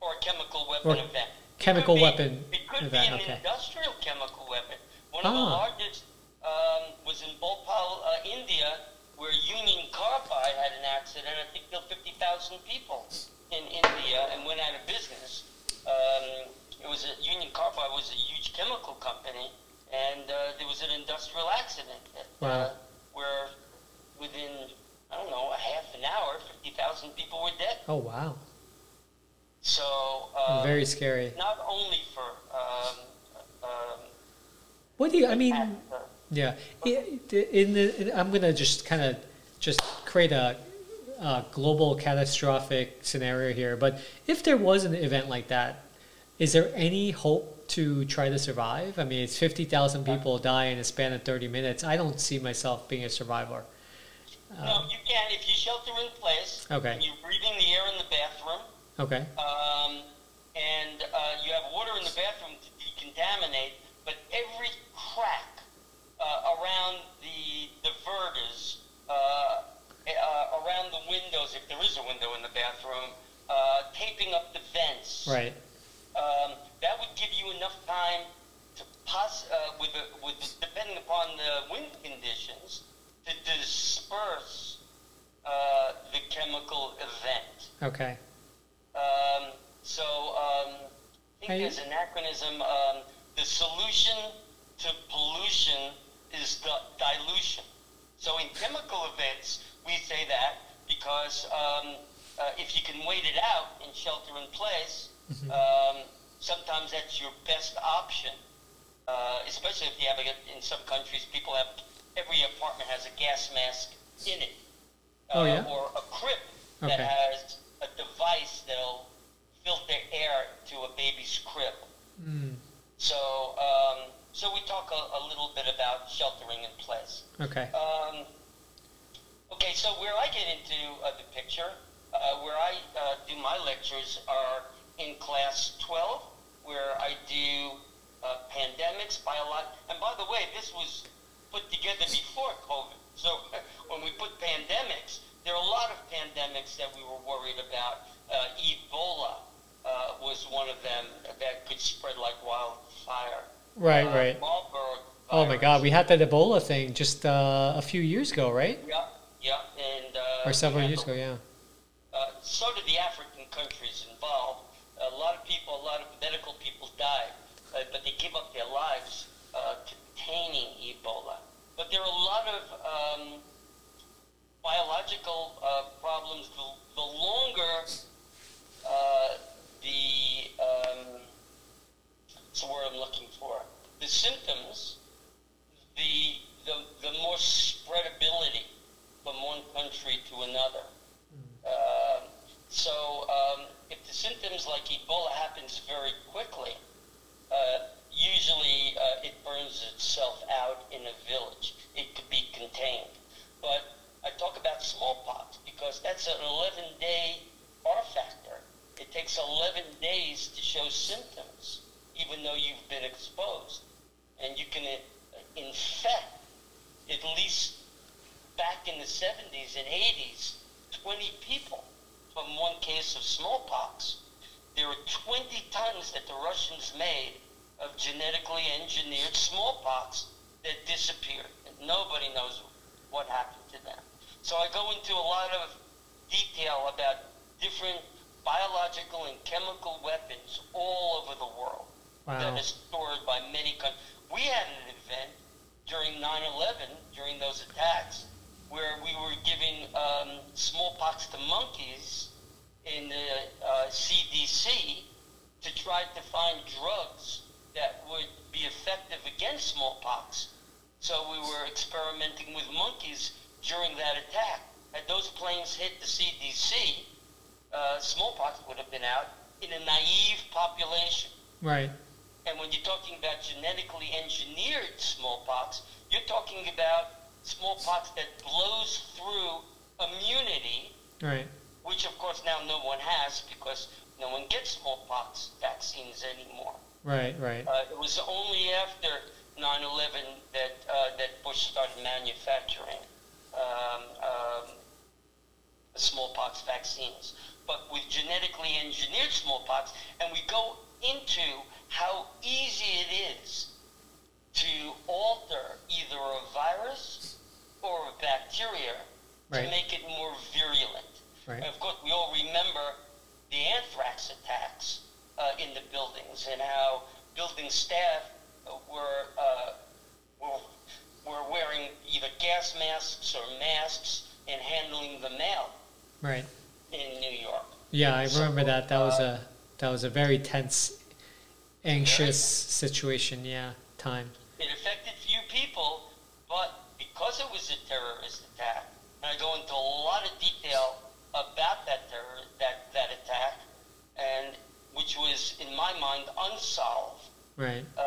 or a chemical weapon Or event. It chemical be- weapon It could event, be an okay. industrial chemical weapon. One of the Ah. largest um, was in Bhopal, uh, India, where Union Carbide had an accident. I think killed 50,000 people in India and went out of business. Um, it was a, Union Carbide was a huge chemical company, and uh, there was an industrial accident that, uh, Wow. where within I don't know a half an hour, 50,000 people were dead. Oh wow, So uh, very scary. not only for um, um, What do you? I mean, uh, Yeah, in the, in- I'm gonna just kind of just create a, a global catastrophic scenario here. But if there was an event like that, is there any hope to try to survive? I mean, it's fifty thousand people die in a span of thirty minutes. I don't see myself being a survivor. no, you can if you shelter in place. Okay. And you're breathing the air in the bathroom, Okay, um, and uh, you have water in the bathroom to decontaminate, but every crack uh, around the diverters, uh, uh, around the windows, if there is a window in the bathroom, uh, taping up the vents. right, um, that would give you enough time poss- uh, with, a, with depending upon the wind conditions, to disperse uh, the chemical event. Okay. Um, so um, I think Hey. there's an acronym. Um, the solution to pollution is the dilution. So in chemical events, we say that because um, uh, if you can wait it out and shelter in place, um, sometimes that's your best option. Uh, especially if you have a, in some countries, people have every apartment has a gas mask in it, uh, Oh, yeah? or a crib that has a device that'll filter air to a baby's crib. Mm. So, um, so we talk a, a little bit about sheltering in place. Okay. Um, okay, so where I get into uh, the picture, uh, where I uh, do my lectures are in class 12, where I do uh, pandemics, biolog. And by the way, this was put together before COVID. So when we put pandemics, there are a lot of pandemics that we were worried about. Uh, Ebola uh, was one of them that could spread like wildfire. Right, right. Marburg Oh my. God, we had that Ebola thing just uh, a few years ago, right? Yeah, yeah, and uh, Or several years ago, yeah. Uh, so did the African countries involved. A lot of people, a lot of medical people died, uh, but they give up their lives uh, containing Ebola. But there are a lot of um, biological uh, problems. The, the longer uh, the um, what's the word I'm looking for? The symptoms, the the, the more spreadability from one country to another. Um, so um, if the symptoms like Ebola happens very quickly, uh, usually uh, it burns itself out in a village. It could be contained. But I talk about smallpox because that's an 11-day R factor. It takes 11 days to show symptoms, even though you've been exposed. And you can uh, infect at least back in the 70s and 80s 20 people from one case of smallpox. There were 20 tons that the Russians made of genetically engineered smallpox that disappeared. And nobody knows what happened to them. So I go into a lot of detail about different biological and chemical weapons all over the world Wow. that is stored by many countries. We had an event during 9/11, during those attacks, where we were giving um, smallpox to monkeys in the uh, CDC to try to find drugs that would be effective against smallpox. So we were experimenting with monkeys during that attack. Had those planes hit the CDC, uh, smallpox would have been out in a naive population. Right. And when you're talking about genetically engineered smallpox, you're talking about smallpox that blows through immunity, Right. which of course now no one has because no one gets smallpox vaccines anymore. Right. Right. Uh, it was only after 9/11 that uh, that Bush started manufacturing um, um, smallpox vaccines. But with genetically engineered smallpox, and we go into how easy it is to alter either a virus or a bacteria Right. to make it more virulent. Right. And of course, we all remember the anthrax attacks uh, in the buildings and how building staff uh, were, uh, were were wearing either gas masks or masks and handling the mail Right. in New York. Yeah, I remember that. That was a that was a very tense, anxious situation. Yeah, time. It affected few people, but because it was a terrorist attack, and I go into a lot of detail about that terror that that attack, and which was in my mind unsolved. Right. Uh,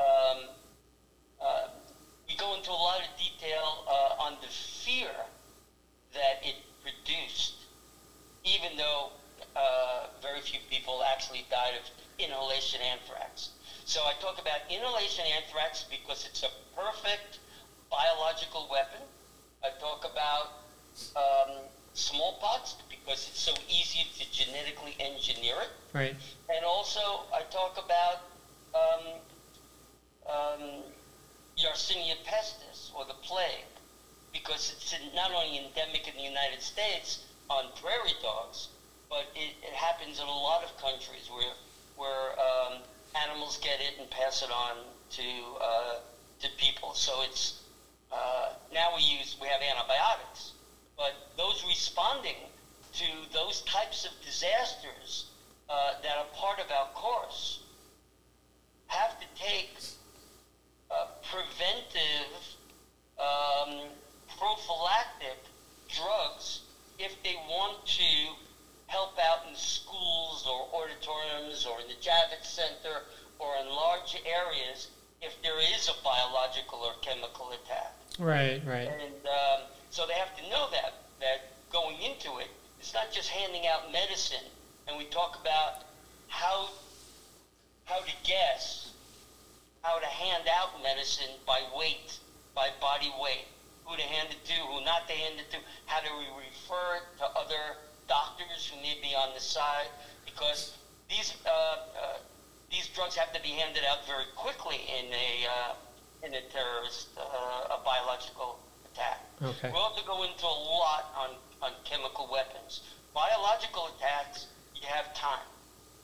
Okay. We'll have to go into a lot on, on chemical weapons. Biological attacks, you have time.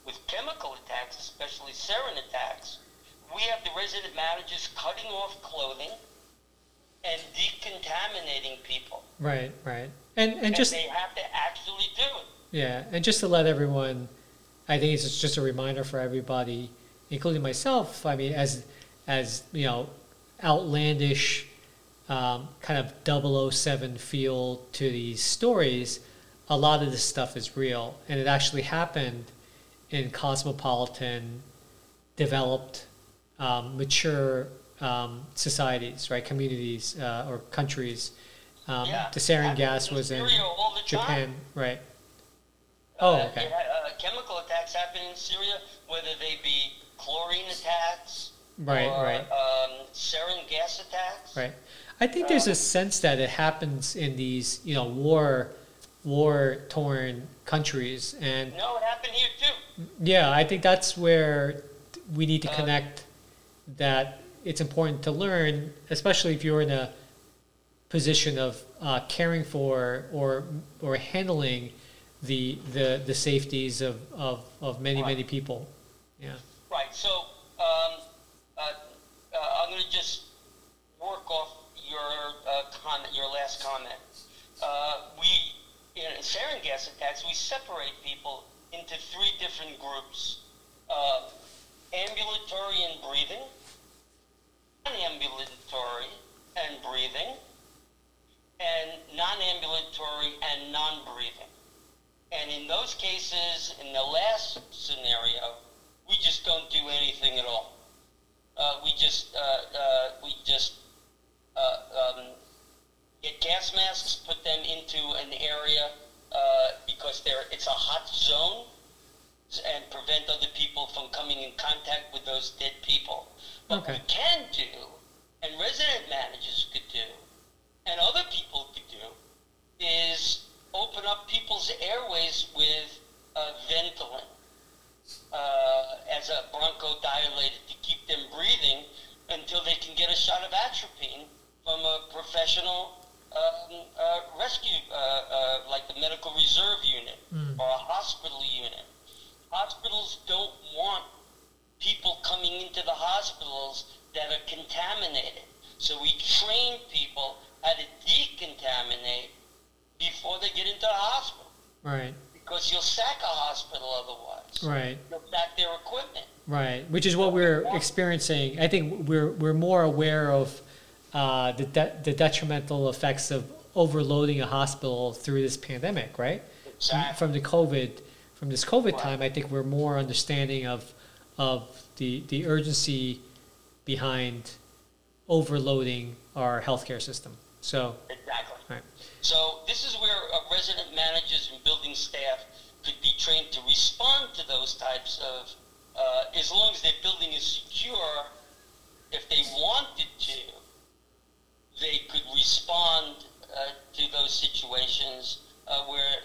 With chemical attacks, especially sarin attacks, we have the resident managers cutting off clothing and decontaminating people. Right, right. And and, And just they have to actually do it. yeah, and just to let everyone, I think it's just a reminder for everybody, including myself. I mean, as as you know, outlandish um, kind of 007 feel to these stories. A lot of this stuff is real, and it actually happened in cosmopolitan, developed, um, mature um, societies, right? Communities uh, or countries. Um, Yeah, the sarin gas was in. Japan, right? Oh, Uh, okay. it ha- uh, chemical attacks happen in Syria, whether they be chlorine attacks Right, or right. Um, sarin gas attacks. Right. I think there's a sense that it happens in these, you know, war, war torn countries, and No, it happened here too. yeah, I think that's where we need to Uh, connect. That it's important to learn, especially if you're in a position of uh, caring for or or handling the the the safeties of of, of many Right. many people. Yeah. Right. So um, uh, uh, I'm going to just work off your your last comment. Uh, we in sarin gas attacks, we separate people into three different groups: uh, ambulatory and breathing, non-ambulatory and breathing, and non-ambulatory and non-breathing. And in those cases, in the last scenario, we just don't do anything at all. Uh, we just uh, uh, we just uh, um, get gas masks, put them into an area uh, because they're it's a hot zone, and prevent other people from coming in contact with those dead people. What Okay. we can do, and resident managers could do, and other people could do, is open up people's airways with uh, Ventolin uh, as a bronchodilator to keep them breathing until they can get a shot of atropine from a professional um, uh, rescue, uh, uh, like the medical reserve unit or a hospital unit. Hospitals don't want people coming into the hospitals that are contaminated. So we train people how to decontaminate before they get into the hospital Right. because you'll sack a hospital otherwise. Right. You'll sack their equipment. Right, which is what we're experiencing. I think we're we're more aware of uh, the de- the detrimental effects of overloading a hospital through this pandemic, right? Exactly. From the COVID, from this COVID Right. time, I think we're more understanding of of the the urgency behind overloading our healthcare system. So, Exactly. right, So this is where resident managers and building staff could be trained to respond to those types of, uh, as long as their building is secure, if they wanted to, they could respond uh, to those situations uh, where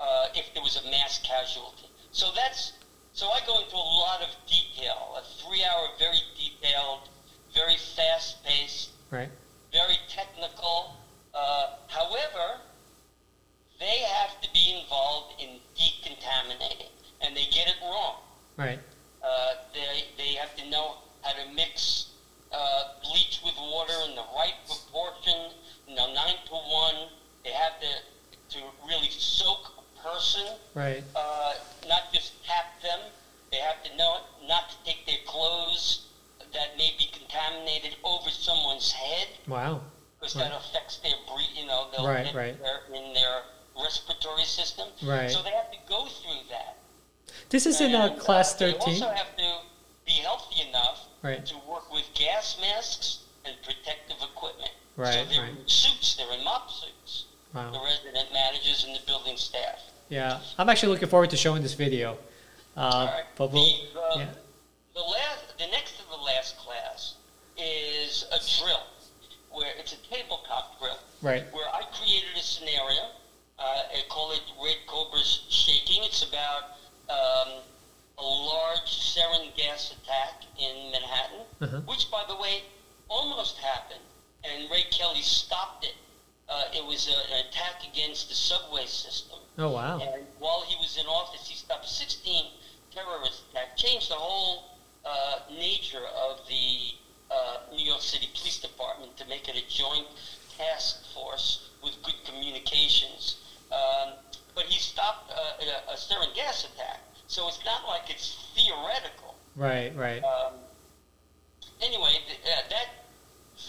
uh, if there was a mass casualty. So that's so I go into a lot of detail, a three-hour, very detailed very fast paced, Right. very technical. Uh, however, they have to be involved in decontaminating, and they get it wrong. Right. Uh, they, they have to know how to mix uh, bleach with water in the right proportion, you know, nine to one. They have to, to really soak a person, Right. uh, not just tap them. They have to know not to take their clothes that may be contaminated over someone's head Wow. because Right. that affects their breath. You know, they'll Right, right. Their, in their respiratory system. Right. So they have to go through that. This is in uh, And, class They 13. also have to be healthy enough Right. to work with gas masks and protective equipment. So they're right. in suits, they're in MOPP suits. The resident managers and the building staff. Yeah. I'm actually looking forward to showing this video. Uh, All right. but we'll, the, uh, yeah. the last, the next to the last class is a drill, where it's a tabletop drill. Right. where I created a scenario. Uh, I call it Red Cobra's Shaking. It's about um, a large sarin gas attack in Manhattan, Uh-huh. which, by the way, almost happened, and Ray Kelly stopped it. Uh, it was a, an attack against the subway system. Oh, wow. And while he was in office, he stopped 16 terrorist attacks, changed the whole uh, nature of the uh, New York City Police Department to make it a joint task force with good communications. Um, but he stopped uh, a, a sarin gas attack, so it's not like it's theoretical. Right, right. Um, anyway, th- uh, that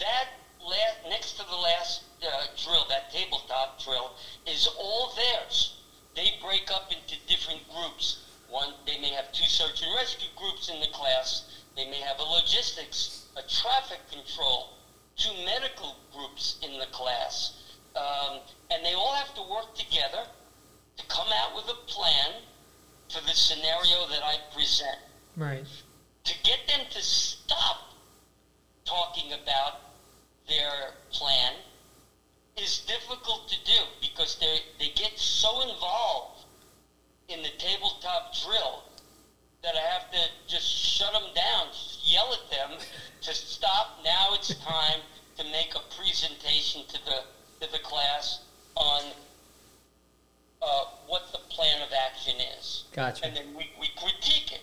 that la- next to the last uh, drill, that tabletop drill, is all theirs. They break up into different groups. One, they may have two search and rescue groups in the class. They may have a logistics, a traffic control, two medical groups in the class, um, and they all have to work together to come out with a plan for the scenario that I present Right. to get them to stop talking about their plan is difficult to do because they they get so involved in the tabletop drill that I have to just shut them down, yell at them to stop. Now it's time to make a presentation to the to the class on uh, what the plan of action is Gotcha. and then we, we critique it,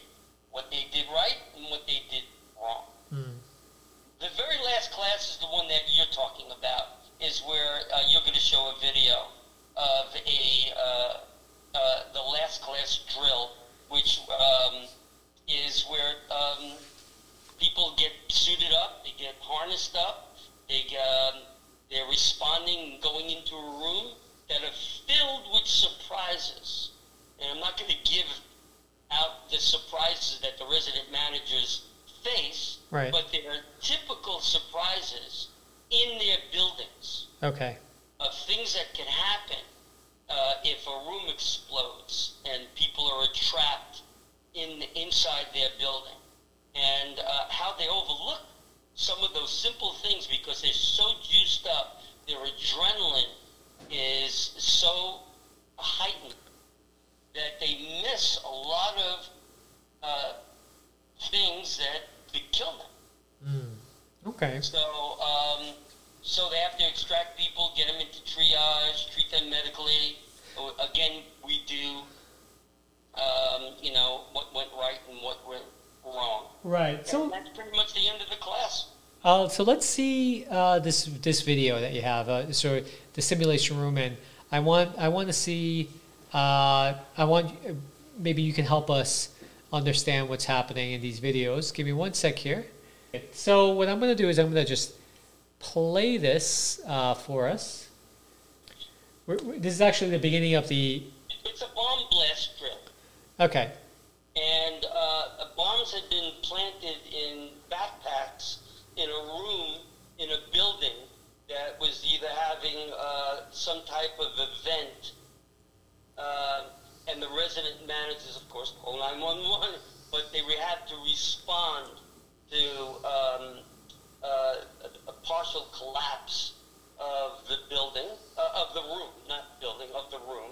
what they did right and what they did wrong. Hmm. The very last class is the one that you're talking about, is where uh, you're going to show a video of a uh, uh, the last class drill, which um, is where um, people get suited up, they get harnessed up, they um, they're responding, going into a room that are filled with surprises. And I'm not going to give out the surprises that the resident managers face, Right. but there are typical surprises in their buildings Okay. of things that can happen uh, if a room explodes and people are trapped in inside their building, and uh, how they overlook some of those simple things because they're so juiced up, their adrenaline is so heightened that they miss a lot of uh, things that could kill them. Hmm. Okay. So, um, so they have to extract people, get them into triage, treat them medically. Again, we do, um, you know, what went right and what went wrong. Right. And So, that's pretty much the end of the class. uh, so let's see uh, this this video that you have. Uh, so the simulation room, and I want I want to see. Uh, I want maybe you can help us understand what's happening in these videos. Give me one sec here. So what I'm going to do is I'm going to just play this uh, for us. We're, we're- this is actually the beginning of the. It's a bomb blast drill. Okay. and uh, bombs had been planted in backpacks in a room in a building that was either having uh, some type of event, uh, and the resident managers, of course, call 911, but they had to respond to um, uh, a, partial collapse of the building, uh, of the room, not building, of the room,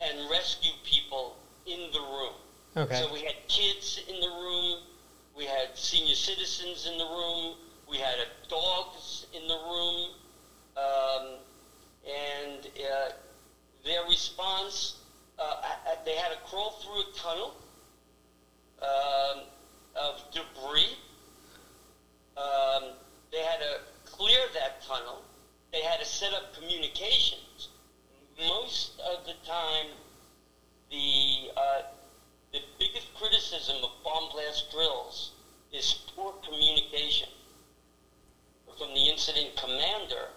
and rescue people in the room. Okay. So we had kids in the room, we had senior citizens in the room, we had uh, dogs in the room, um, and uh, their response, uh, I- I- they had to crawl through a tunnel um, of debris. Um, they had to clear that tunnel. They had to set up communications. Most of the time, the uh, the biggest criticism of bomb blast drills is poor communication from the incident commander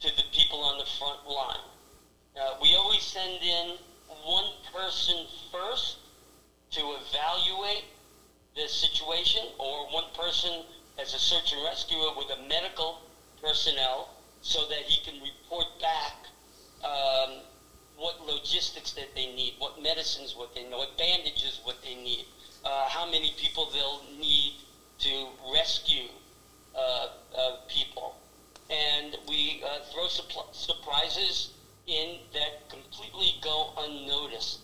to the people on the front line. Uh, we always send in one person first to evaluate the situation, or one person as a search and rescuer with a medical personnel, so that he can report back um, what logistics that they need, what medicines, what they know, what bandages, what they need, uh, how many people they'll need to rescue uh, uh, people, and we uh, throw surprises in that completely go unnoticed.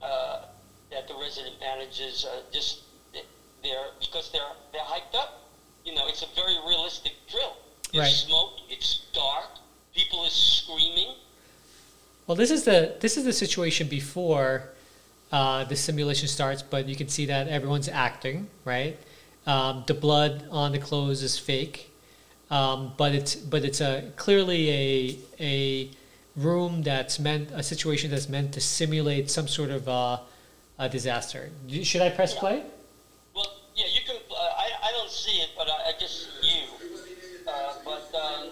Uh, that the resident managers uh, just they're because they're they're hyped up. You know, it's a very realistic drill. It's Right. smoke. It's dark. People are screaming. Well, this is the this is the situation before uh, the simulation starts, but you can see that everyone's acting, right? Um, the blood on the clothes is fake, um, but it's but it's a clearly a a room that's meant a situation that's meant to simulate some sort of uh, a disaster. Should I press play? Well, yeah, you can. I I don't see it, but I, I just see you. Uh, but um,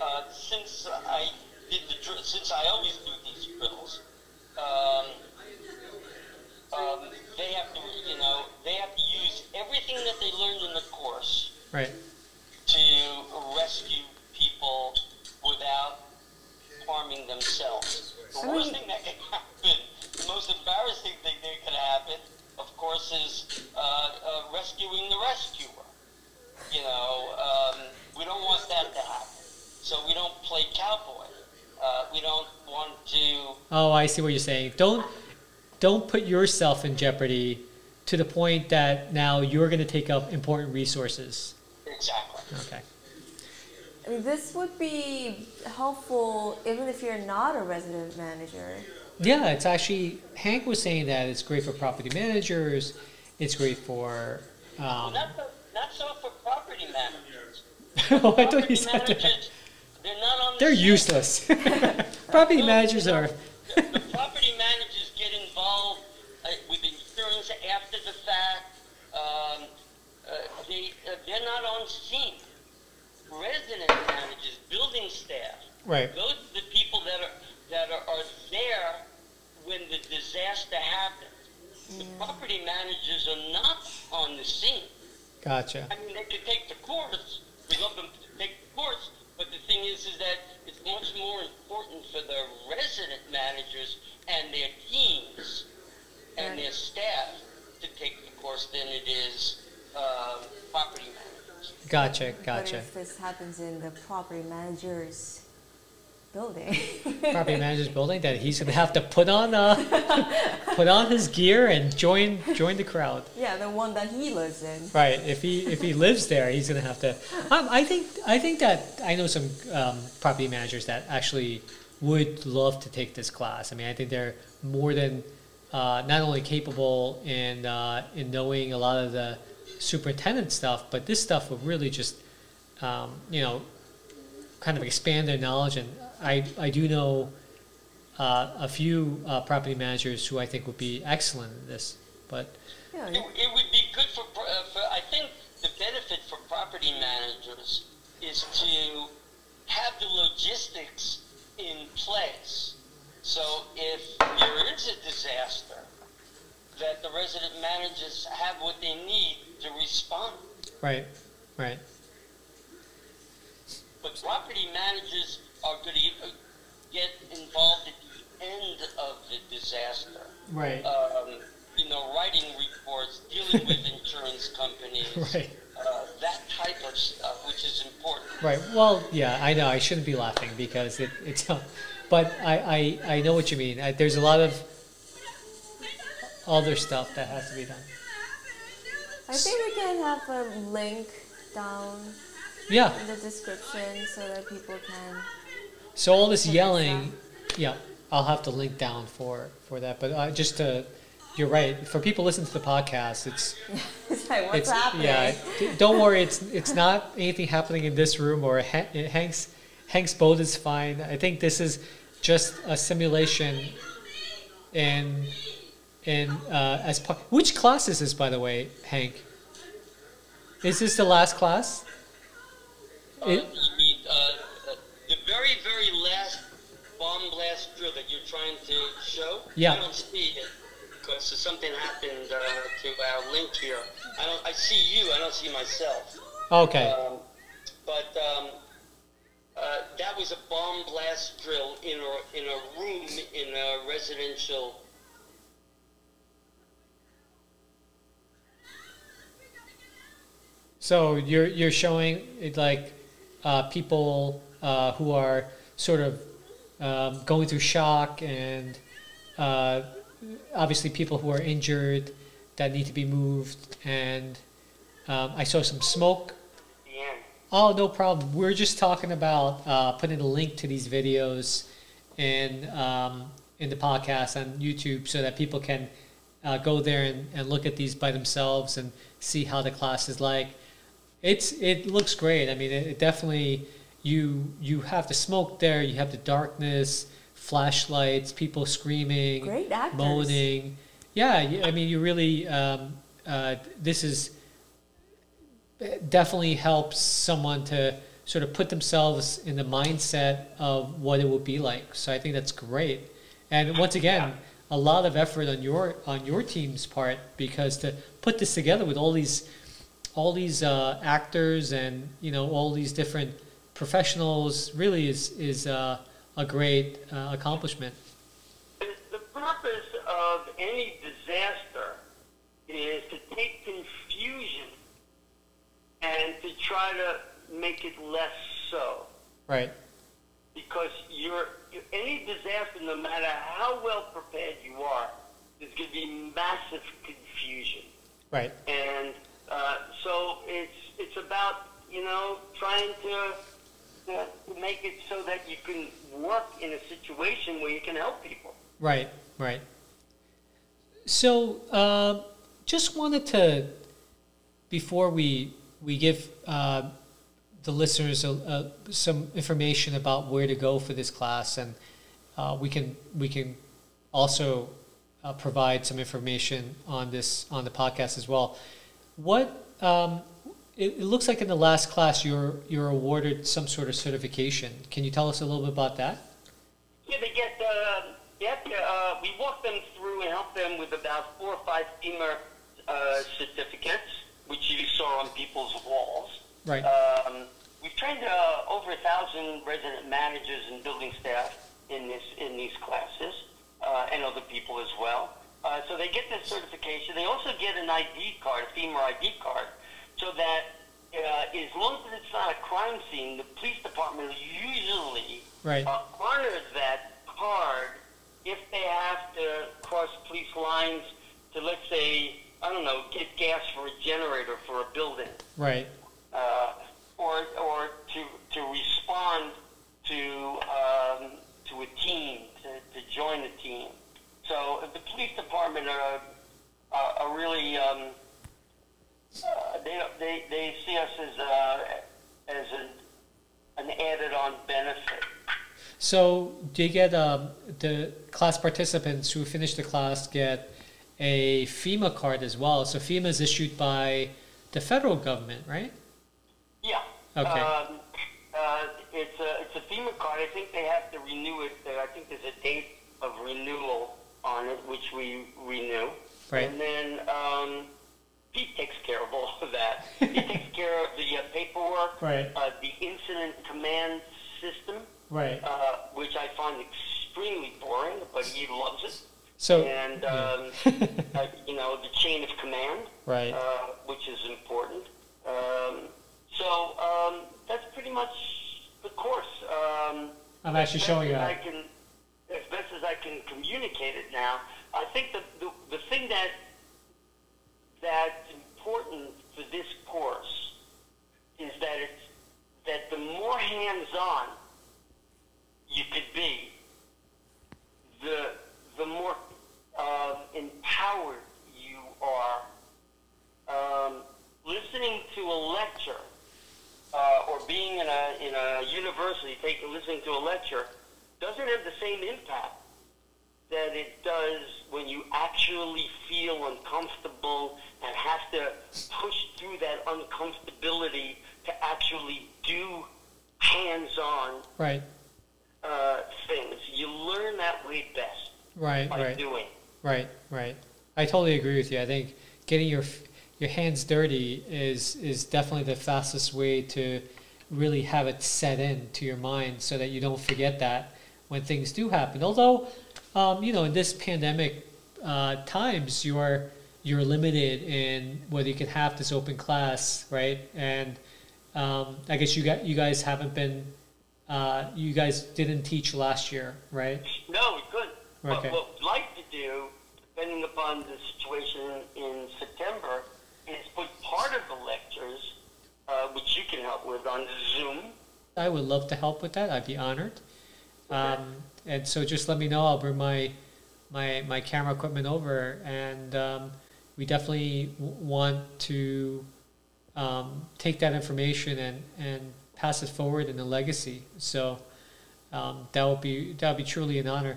uh, since I did the drill, since I always do these drills, um, um, they have to, you know, they have to use everything that they learned in the course Right. to rescue people without harming themselves. The I worst mean- thing that can happen, the most embarrassing thing that can happen, of course, is uh, uh, rescuing the rescuer. You know, um, we don't want that to happen. So we don't play cowboy. Uh, we don't want to. Oh, I see what you're saying. Don't don't put yourself in jeopardy to the point that now you're going to take up important resources. Exactly. Okay. I mean, this would be helpful even if you're not a resident manager. Yeah, it's actually Hank was saying that it's great for property managers. It's great for. Um, Not, so, not so for property managers. oh, I thought Property you said that. they're not on the They're scene. useless. property managers are. the, the property managers get involved uh, with insurance after the fact. Um, uh, they uh, they're not on scene. Resident managers, building staff, Right. those are the people that are that are, are there when the disaster happens. The property managers are not on the scene. Gotcha. I mean, they could take the course. We love them to take the course, but the thing is, is that it's much more important for the resident managers and their teams and their staff to take the course than it is um, property managers. Gotcha. gotcha. But Gotcha. if this happens in the property manager's building, property manager's building that he's going to have to put on uh, put on his gear and join join the crowd. yeah, the one that he lives in. Right. If he if he lives there, he's gonna have to. Um, I think I think that I know some um, property managers that actually would love to take this class. I mean, I think they're more than uh, not only capable in uh, in knowing a lot of the superintendent stuff, but this stuff will really just um, you know kind of expand their knowledge. And I I do know uh, a few uh, property managers who I think would be excellent at this. But Yeah, It, it would be good for, uh, for, I think the benefit for property managers is to have the logistics in place. So if there is a disaster, that the resident managers have what they need to respond. right, right. But property managers are going to get involved at the end of the disaster. Right. Um, you know, writing reports, dealing with insurance companies, Right. uh, that type of stuff, which is important. Right. Well, yeah, I know. I shouldn't be laughing because it, it's, but I, I, I know what you mean. I, there's a lot of other stuff that has to be done. I think we can have a link down Yeah. in the description so that people can. So all this yelling, yeah, I'll have to link down for for that. But uh, just to, you're right. For people listening to the podcast, it's It's like, what's it's happening? yeah. Don't worry. It's it's not anything happening in this room or Hank's Hank's boat is fine. I think this is just a simulation. And and uh, as part, which class is this, by the way, Hank? Is this the last class? Uh, It- the, uh, the very, very last bomb blast drill that you're trying to show, Yeah. I don't see it because something happened uh, to our link here. I don't. I see you. I don't see myself. Okay. Um, but um, uh, that was a bomb blast drill in a in a room in a residential. So you're you're showing it like uh, people uh, who are sort of um, going through shock and uh, obviously people who are injured that need to be moved and um, I saw some smoke. End. Oh, no problem. We're just talking about uh, putting a link to these videos in um, in the podcast on YouTube so that people can uh, go there and, and look at these by themselves and see how the class is like. It's it looks great. I mean, it, it definitely you you have the smoke there, you have the darkness, flashlights, people screaming, Great actors. moaning. Yeah, I mean, you really um, uh, this is definitely helps someone to sort of put themselves in the mindset of what it would be like. So I think that's great. And once again, a lot of effort on your on your team's part because to put this together with all these all these uh, actors and you know all these different professionals really is is uh, a great uh, accomplishment. The, purpose of any disaster is to take confusion and to try to make it less so. Right. Because you're, any disaster, no matter how well prepared you are, there's going to be massive confusion. Right. And uh, so it's it's about you know trying to, make it so that you can work in a situation where you can help people. Right, right. So, uh, just wanted to, before we we give uh, the listeners a, a, some information about where to go for this class, and uh, we can we can also uh, provide some information on this on the podcast as well. What um, it, it looks like in the last class you're you're awarded some sort of certification. Can you tell us a little bit about that? Yeah, they get uh, they to, uh, we walk them through and help them with about four or five FEMA uh, certificates, which you saw on people's walls. Right. Um, we've trained uh, over a thousand resident managers and building staff in this in these classes, uh, and other people as well. Uh, so they get this certification. They also get an ID card, a FEMA ID card, so that uh, as long as it's not a crime scene, the police department usually Right. uh, honors that card if they have to cross police lines to, let's say, I don't know, get gas for a generator for a building Right. uh, or or to to respond to um, to a team to, to join the team. So the police department are are, are really um, uh, they they they see us as uh, as an an added on benefit. So do you get um, the class participants who finish the class get a FEMA card as well? So FEMA is issued by the federal government, right? Yeah. Okay. Um, uh, it's a it's a FEMA card. I think they have to renew it. Uh, I think there's a date of renewal on it, which we renew. Right. And then um, Pete takes care of all of that. he takes care of the uh, paperwork, Right. uh, the incident command system, Right. uh, which I find extremely boring, but he loves it. So and um, uh, you know the chain of command right. uh, which is important. Um, so um, that's pretty much the course. Um, I'm actually showing you. I can, as best as I can communicate it now. I think that the, the thing that that's important for this course is that it's that the more hands-on you could be, the the more uh, empowered you are. Um, listening to a lecture uh, or being in a in a university, taking listening to a lecture doesn't have the same impact that it does when you actually feel uncomfortable and have to push through that uncomfortability to actually do hands-on right. uh, things. You learn that way best right, by right. doing. Right, right. I totally agree with you. I think getting your your hands dirty is is definitely the fastest way to really have it set in to your mind so that you don't forget that when things do happen. Although um, you know, in this pandemic uh, times, you are you're limited in whether you can have this open class, right? And um, I guess you got you guys haven't been. Uh, you guys didn't teach last year, right? No, we couldn't. Okay. What we'd like to do, depending upon the situation in September, is put part of the lectures, uh, which you can help with, on Zoom. I would love to help with that. I'd be honored. Okay. Um, and so just let me know. I'll bring my my my camera equipment over, and um, we definitely w- want to um, take that information and and pass it forward in a legacy. So um, that would be that would be truly an honor.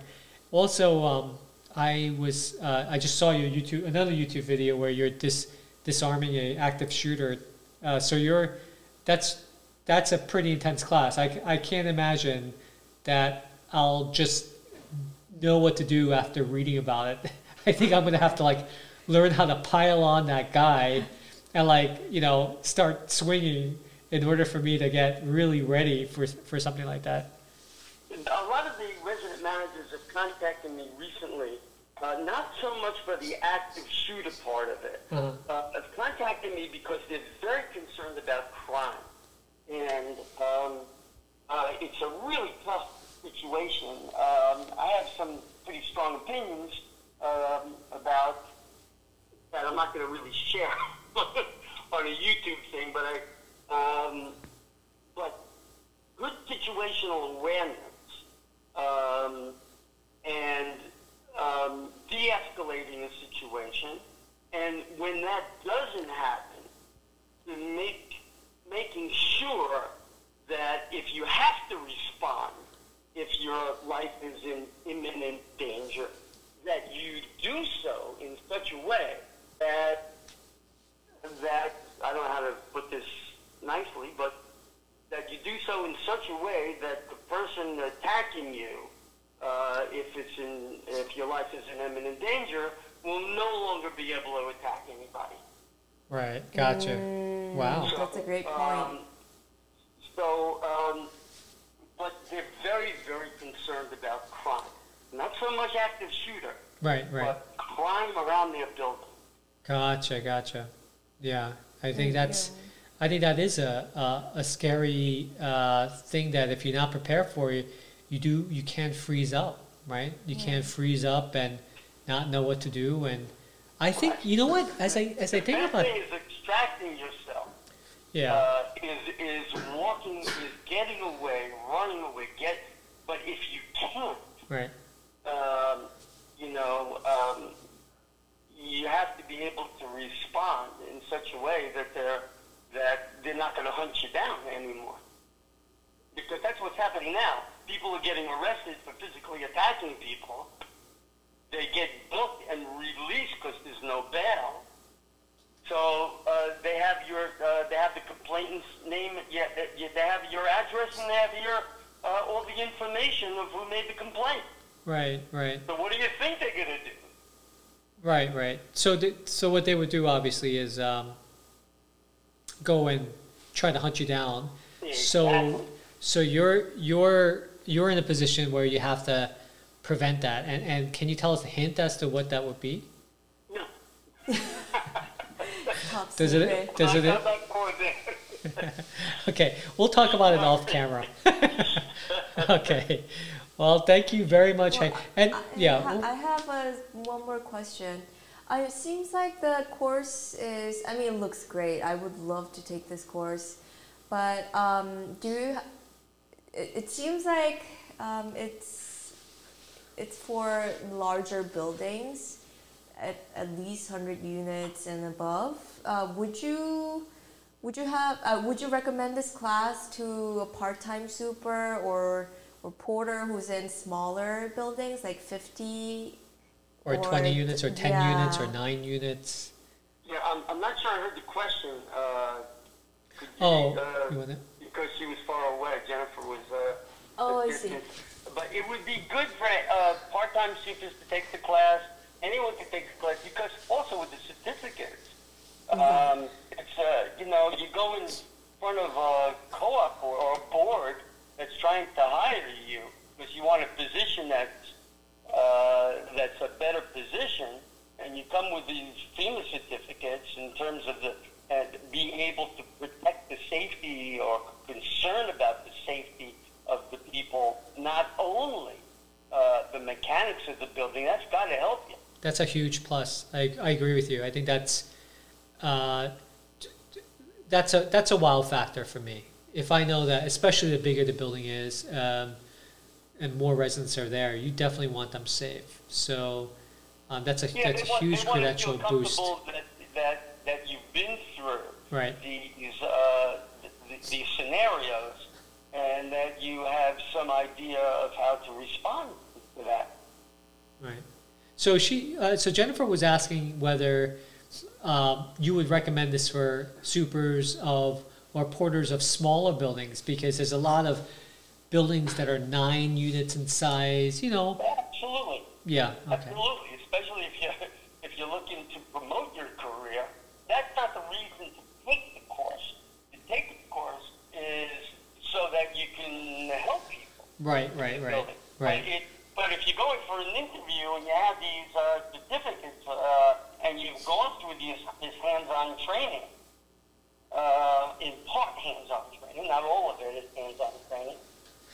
Also, um, I was uh, I just saw your YouTube another YouTube video where you're dis disarming a active shooter. Uh, so you're that's that's a pretty intense class. I, I can't imagine that I'll just know what to do after reading about it. I think I'm gonna have to like learn how to pile on that guy and like you know start swinging in order for me to get really ready for for something like that. A lot of the resident managers have contacted me recently, uh, not so much for the active shooter part of it, Uh-huh. uh, have contacted me because they're very concerned about crime. And um, uh, it's a really tough situation. Um, I have some pretty strong opinions um, about that I'm not going to really share on a YouTube thing, but I, um, but good situational awareness um, and um, de-escalating a situation, and when that doesn't happen, make making sure that if you have to respond, if your life is in imminent danger, that you do so in such a way that that I don't know how to put this nicely, but that you do so in such a way that the person attacking you, uh, if it's in if your life is in imminent danger, will no longer be able to attack anybody. Right, gotcha. Wow. Mm, That's a great point. Um, so, um, but they're very, very concerned about crime. Not so much active shooter, Right, right. but crime around their building. Gotcha, gotcha. Yeah, I think that's. I think that is a a, a scary uh, thing that if you're not prepared for it, you do you can't freeze up, right? You can't freeze up and not know what to do. And I think you know what? As I as I think best about thing is extracting yourself. Yeah, uh, is is walking, is getting away, running away. Get, but if you can't, right, um, you know, um, you have to be able to respond in such a way that they're that they're not going to hunt you down anymore. Because that's what's happening now. People are getting arrested for physically attacking people. They get booked and released because there's no bail. So uh, they have your, uh, they have the complainant's name. Yeah, they, they have your address and they have your uh, all the information of who made the complaint. right, right, So what do you think they're gonna do? right, right. So th- so what they would do obviously is um, go and try to hunt you down. So Exactly. so you're you're you're in a position where you have to prevent that. And and can you tell us a hint as to what that would be? No. Top Does secret. it does it not like going there. Okay, we'll talk about it off camera. okay. Well, thank you very much. Well, and I- yeah, I, ha- I have a, one more question. Uh, it seems like the course is. I mean, it looks great. I would love to take this course, but um, do you? It, it seems like um, it's it's for larger buildings, at, at least hundred units and above. Uh, would you? Would you have? Uh, would you recommend this class to a part-time super or or porter who's in smaller buildings, like fifty or 20 or- units or 10 units or 9 units. Yeah i'm, I'm not sure I heard the question. Uh, you, Oh, uh, you want it? because she was far away. Jennifer was. Uh, Oh, a I see. But it would be good for uh, part-time supers to take the class. Anyone can take the class because also with the certificates, um, it's uh, you know you go in front of a co-op or, or a board that's trying to hire you because you want a position that's uh, that's a better position, and you come with these FEMA certificates in terms of the uh, being able to protect the safety or concern about the safety of the people, not only uh, the mechanics of the building. That's got to help you. That's a huge plus. I, I agree with you. I think that's uh, that's a that's a wow factor for me. If I know that, especially the bigger the building is, um, and more residents are there, you definitely want them safe. So um, that's a Yeah, that's a want, huge credential boost. that, that, that you've been through Right. these, uh, th- these scenarios and that you have some idea of how to respond to that. Right. So she, uh, so Jennifer was asking whether um, you would recommend this for supers of or porters of smaller buildings because there's a lot of buildings that are nine units in size. You know, Absolutely. yeah. Okay. Absolutely, especially if you if you're looking to promote your career. That's not the reason to take the course. To take the course is so that you can help people. Right. Right. Right. building. Right. It, but if you're going for an interview and you have these uh, certificates uh, and you've gone through this, this hands-on training, uh, in part hands-on training, not all of it is hands-on training.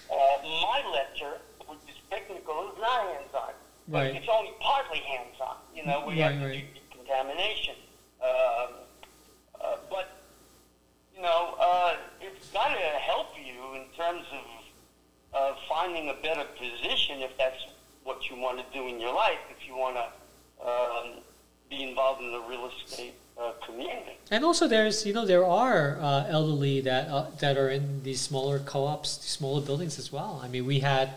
Uh, my lecture, which is technical, is not hands-on. But Right. It's only partly hands-on. You know, we Right, have to right. do decontamination. Um, uh, but you know, uh, it's got to help you in terms of uh, finding a better position if that's what you want to do in your life. If you want to um, be involved in the real estate uh, community. And also, there's you know there are uh, elderly that uh, that are in these smaller co-ops, smaller buildings as well. I mean, we had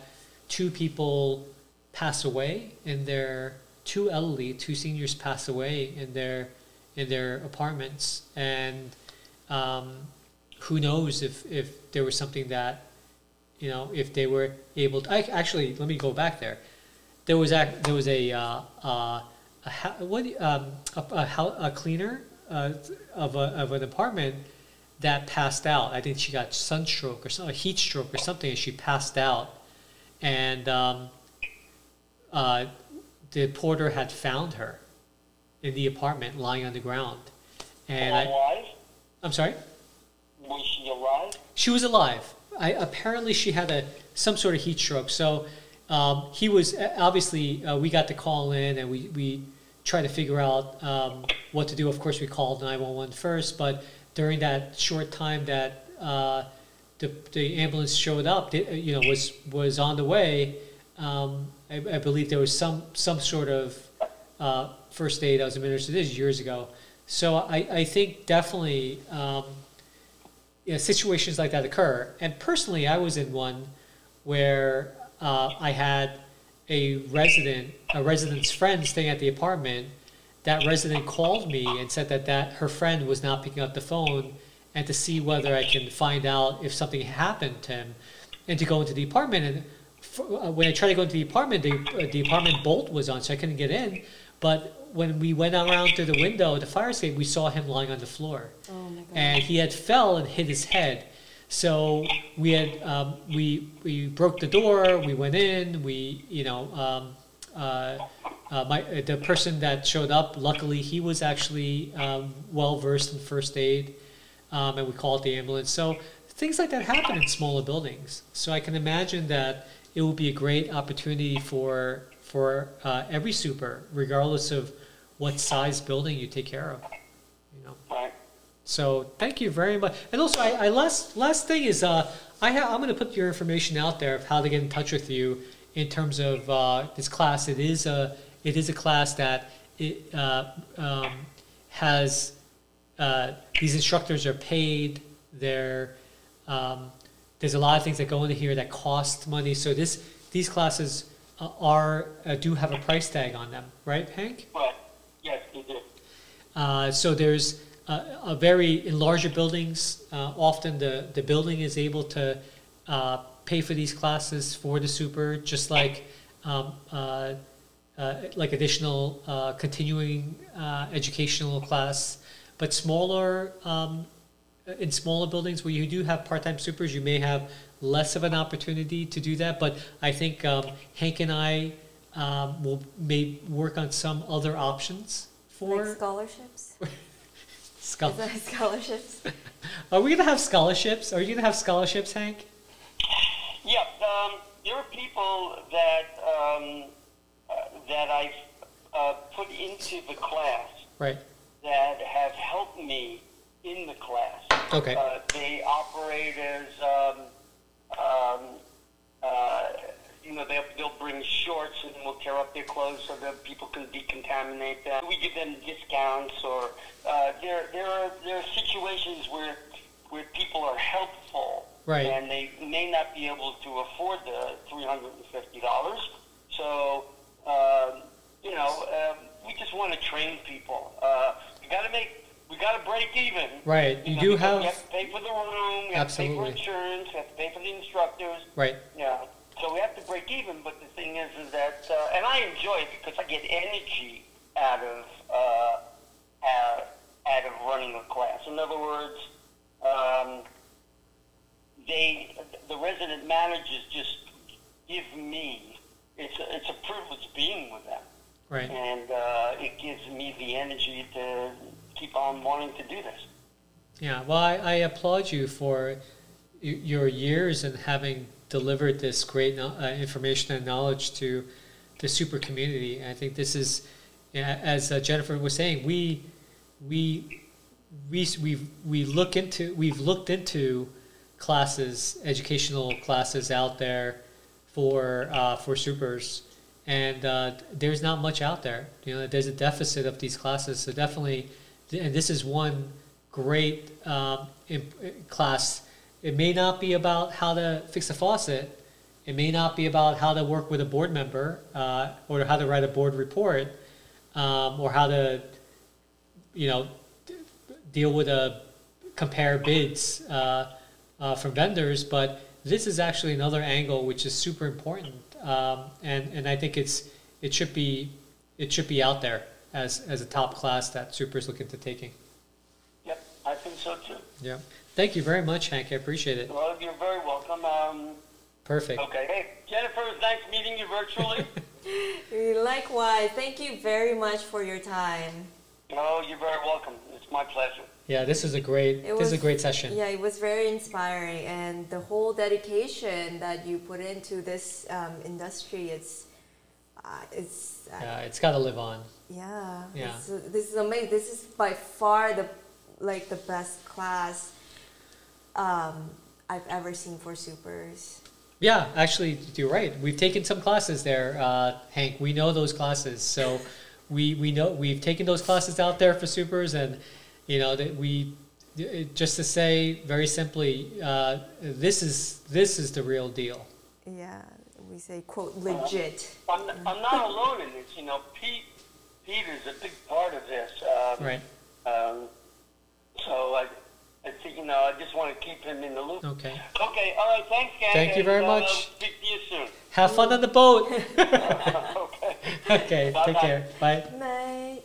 two people pass away in their two elderly, two seniors pass away in their in their apartments, and um, who knows if if there was something that you know if they were able to. I, actually, let me go back there. There was ac there was a uh, uh, a ha- what um, a, a, a cleaner uh, of a, of an apartment that passed out. I think she got sunstroke or some a heat stroke or something, and she passed out. And um, uh, the porter had found her in the apartment, lying on the ground. And I, alive? I'm sorry. Was she alive? She was alive. I, apparently, she had a some sort of heat stroke. So um, he was obviously uh, we got the call in and we we tried to figure out um, what to do. Of course, we called 911 first, but during that short time that uh, the the ambulance showed up, you know, was was on the way. Um, I, I believe there was some some sort of uh, first aid that was administered. This years ago. So I, I think definitely. You know, situations like that occur. And personally, I was in one where uh, I had a resident, a resident's friend staying at the apartment. That resident called me and said that, that her friend was not picking up the phone and to see whether I can find out if something happened to him and to go into the apartment. And f- uh, when I tried to go into the apartment, the, uh, the apartment bolt was on, so I couldn't get in. But when we went around through the window, the fire escape, we saw him lying on the floor Oh my god. and he had fell and hit his head. So we had um, we we broke the door. We went in. We you know um, uh, uh, my uh, the person that showed up. Luckily, he was actually um, well versed in first aid, um, and we called the ambulance. So things like that happen in smaller buildings. So I can imagine that it will be a great opportunity for for uh, every super, regardless of what size building you take care of. You know. Right. So thank you very much. And also, I, I last last thing is, uh, I ha- I'm going to put your information out there of how to get in touch with you in terms of uh, this class. It is a it is a class that it uh, um, has uh, these instructors are paid. They're um, there's a lot of things that go into here that cost money. So this these classes uh, are uh, do have a price tag on them, right, Hank? Right. Yes, you did. Uh, so there's a, a very in larger buildings. Uh, often the the building is able to uh, pay for these classes for the super, just like um, uh, uh, like additional uh, continuing uh, educational class. But smaller um, in smaller buildings where you do have part-time supers, you may have less of an opportunity to do that. But I think um, Hank and I um, will may work on some other options for Like scholarships? schol- scholarships? Are we gonna have scholarships? Are you gonna have scholarships, Hank? Yeah, um, there are people that um, uh, that I uh, put into the class Right. that have helped me in the class. Okay. Uh, they operate as, um, um, uh, you know, they'll, they'll bring shorts and we'll tear up their clothes so that people can decontaminate them. We give them discounts or uh, there, there, are, there are situations where, where people are helpful. Right. And they may not be able to afford the $350. So, um, you know, um, we just want to train people. Uh, we got to make, we got to break even. Right. You know, do have have to pay for the room. We have to pay Absolutely. for insurance. We have to pay for the instructors. right. Yeah. So we have to break even. But the thing is, is that, uh, and I enjoy it because I get energy out of uh, out, out of running a class. In other words, um, they the resident managers just give me. It's a, it's a privilege being with them Right. and uh, it gives me the energy to keep on wanting to do this. Yeah. Well, I, I applaud you for your years and having delivered this great uh, information and knowledge to the super community. I think this is, as uh, Jennifer was saying, we we we we we look into we've looked into classes, educational classes out there for uh, for supers, and uh, there's not much out there. You know, there's a deficit of these classes. So definitely, and this is one great um, imp- class. It may not be about how to fix a faucet. It may not be about how to work with a board member uh, or how to write a board report um, or how to, you know, d- deal with a compare bids uh, uh, from vendors. But this is actually another angle which is super important, um, and and I think it's it should be it should be out there as as a top class that super is looking to taking. Yep, I think so too. Yeah. Thank you very much, Hank. I appreciate it. Well, you're very welcome. Um, Perfect. okay. Hey, Jennifer, it's nice meeting you virtually. Likewise, thank you very much for your time. oh, you're very welcome. It's my pleasure. Yeah, this is a great It this is a great session. Yeah, it was very inspiring, and the whole dedication that you put into this um, industry, it's, uh, it's, uh, Yeah, it's got to live on. yeah, Yeah. It's, uh, this is amazing. This is by far the, like the best class, um, I've ever seen for supers. Yeah, actually, you're right. We've taken some classes there, uh, Hank. We know those classes, so we we know we've taken those classes out there for supers, and you know that we just to say very simply, uh, this is this is the real deal. Yeah, we say quote legit. I'm, I'm not alone in this. You know, Pete, Pete is a big part of this. Um, Right. Um, so I, I think you know, I just want to keep him in the loop. Okay. Okay. All right. Thanks, gang. Thank you and, very uh, much. Speak to you soon. Have fun on the boat. okay. okay. Take Bye-bye. care. Bye. Nice.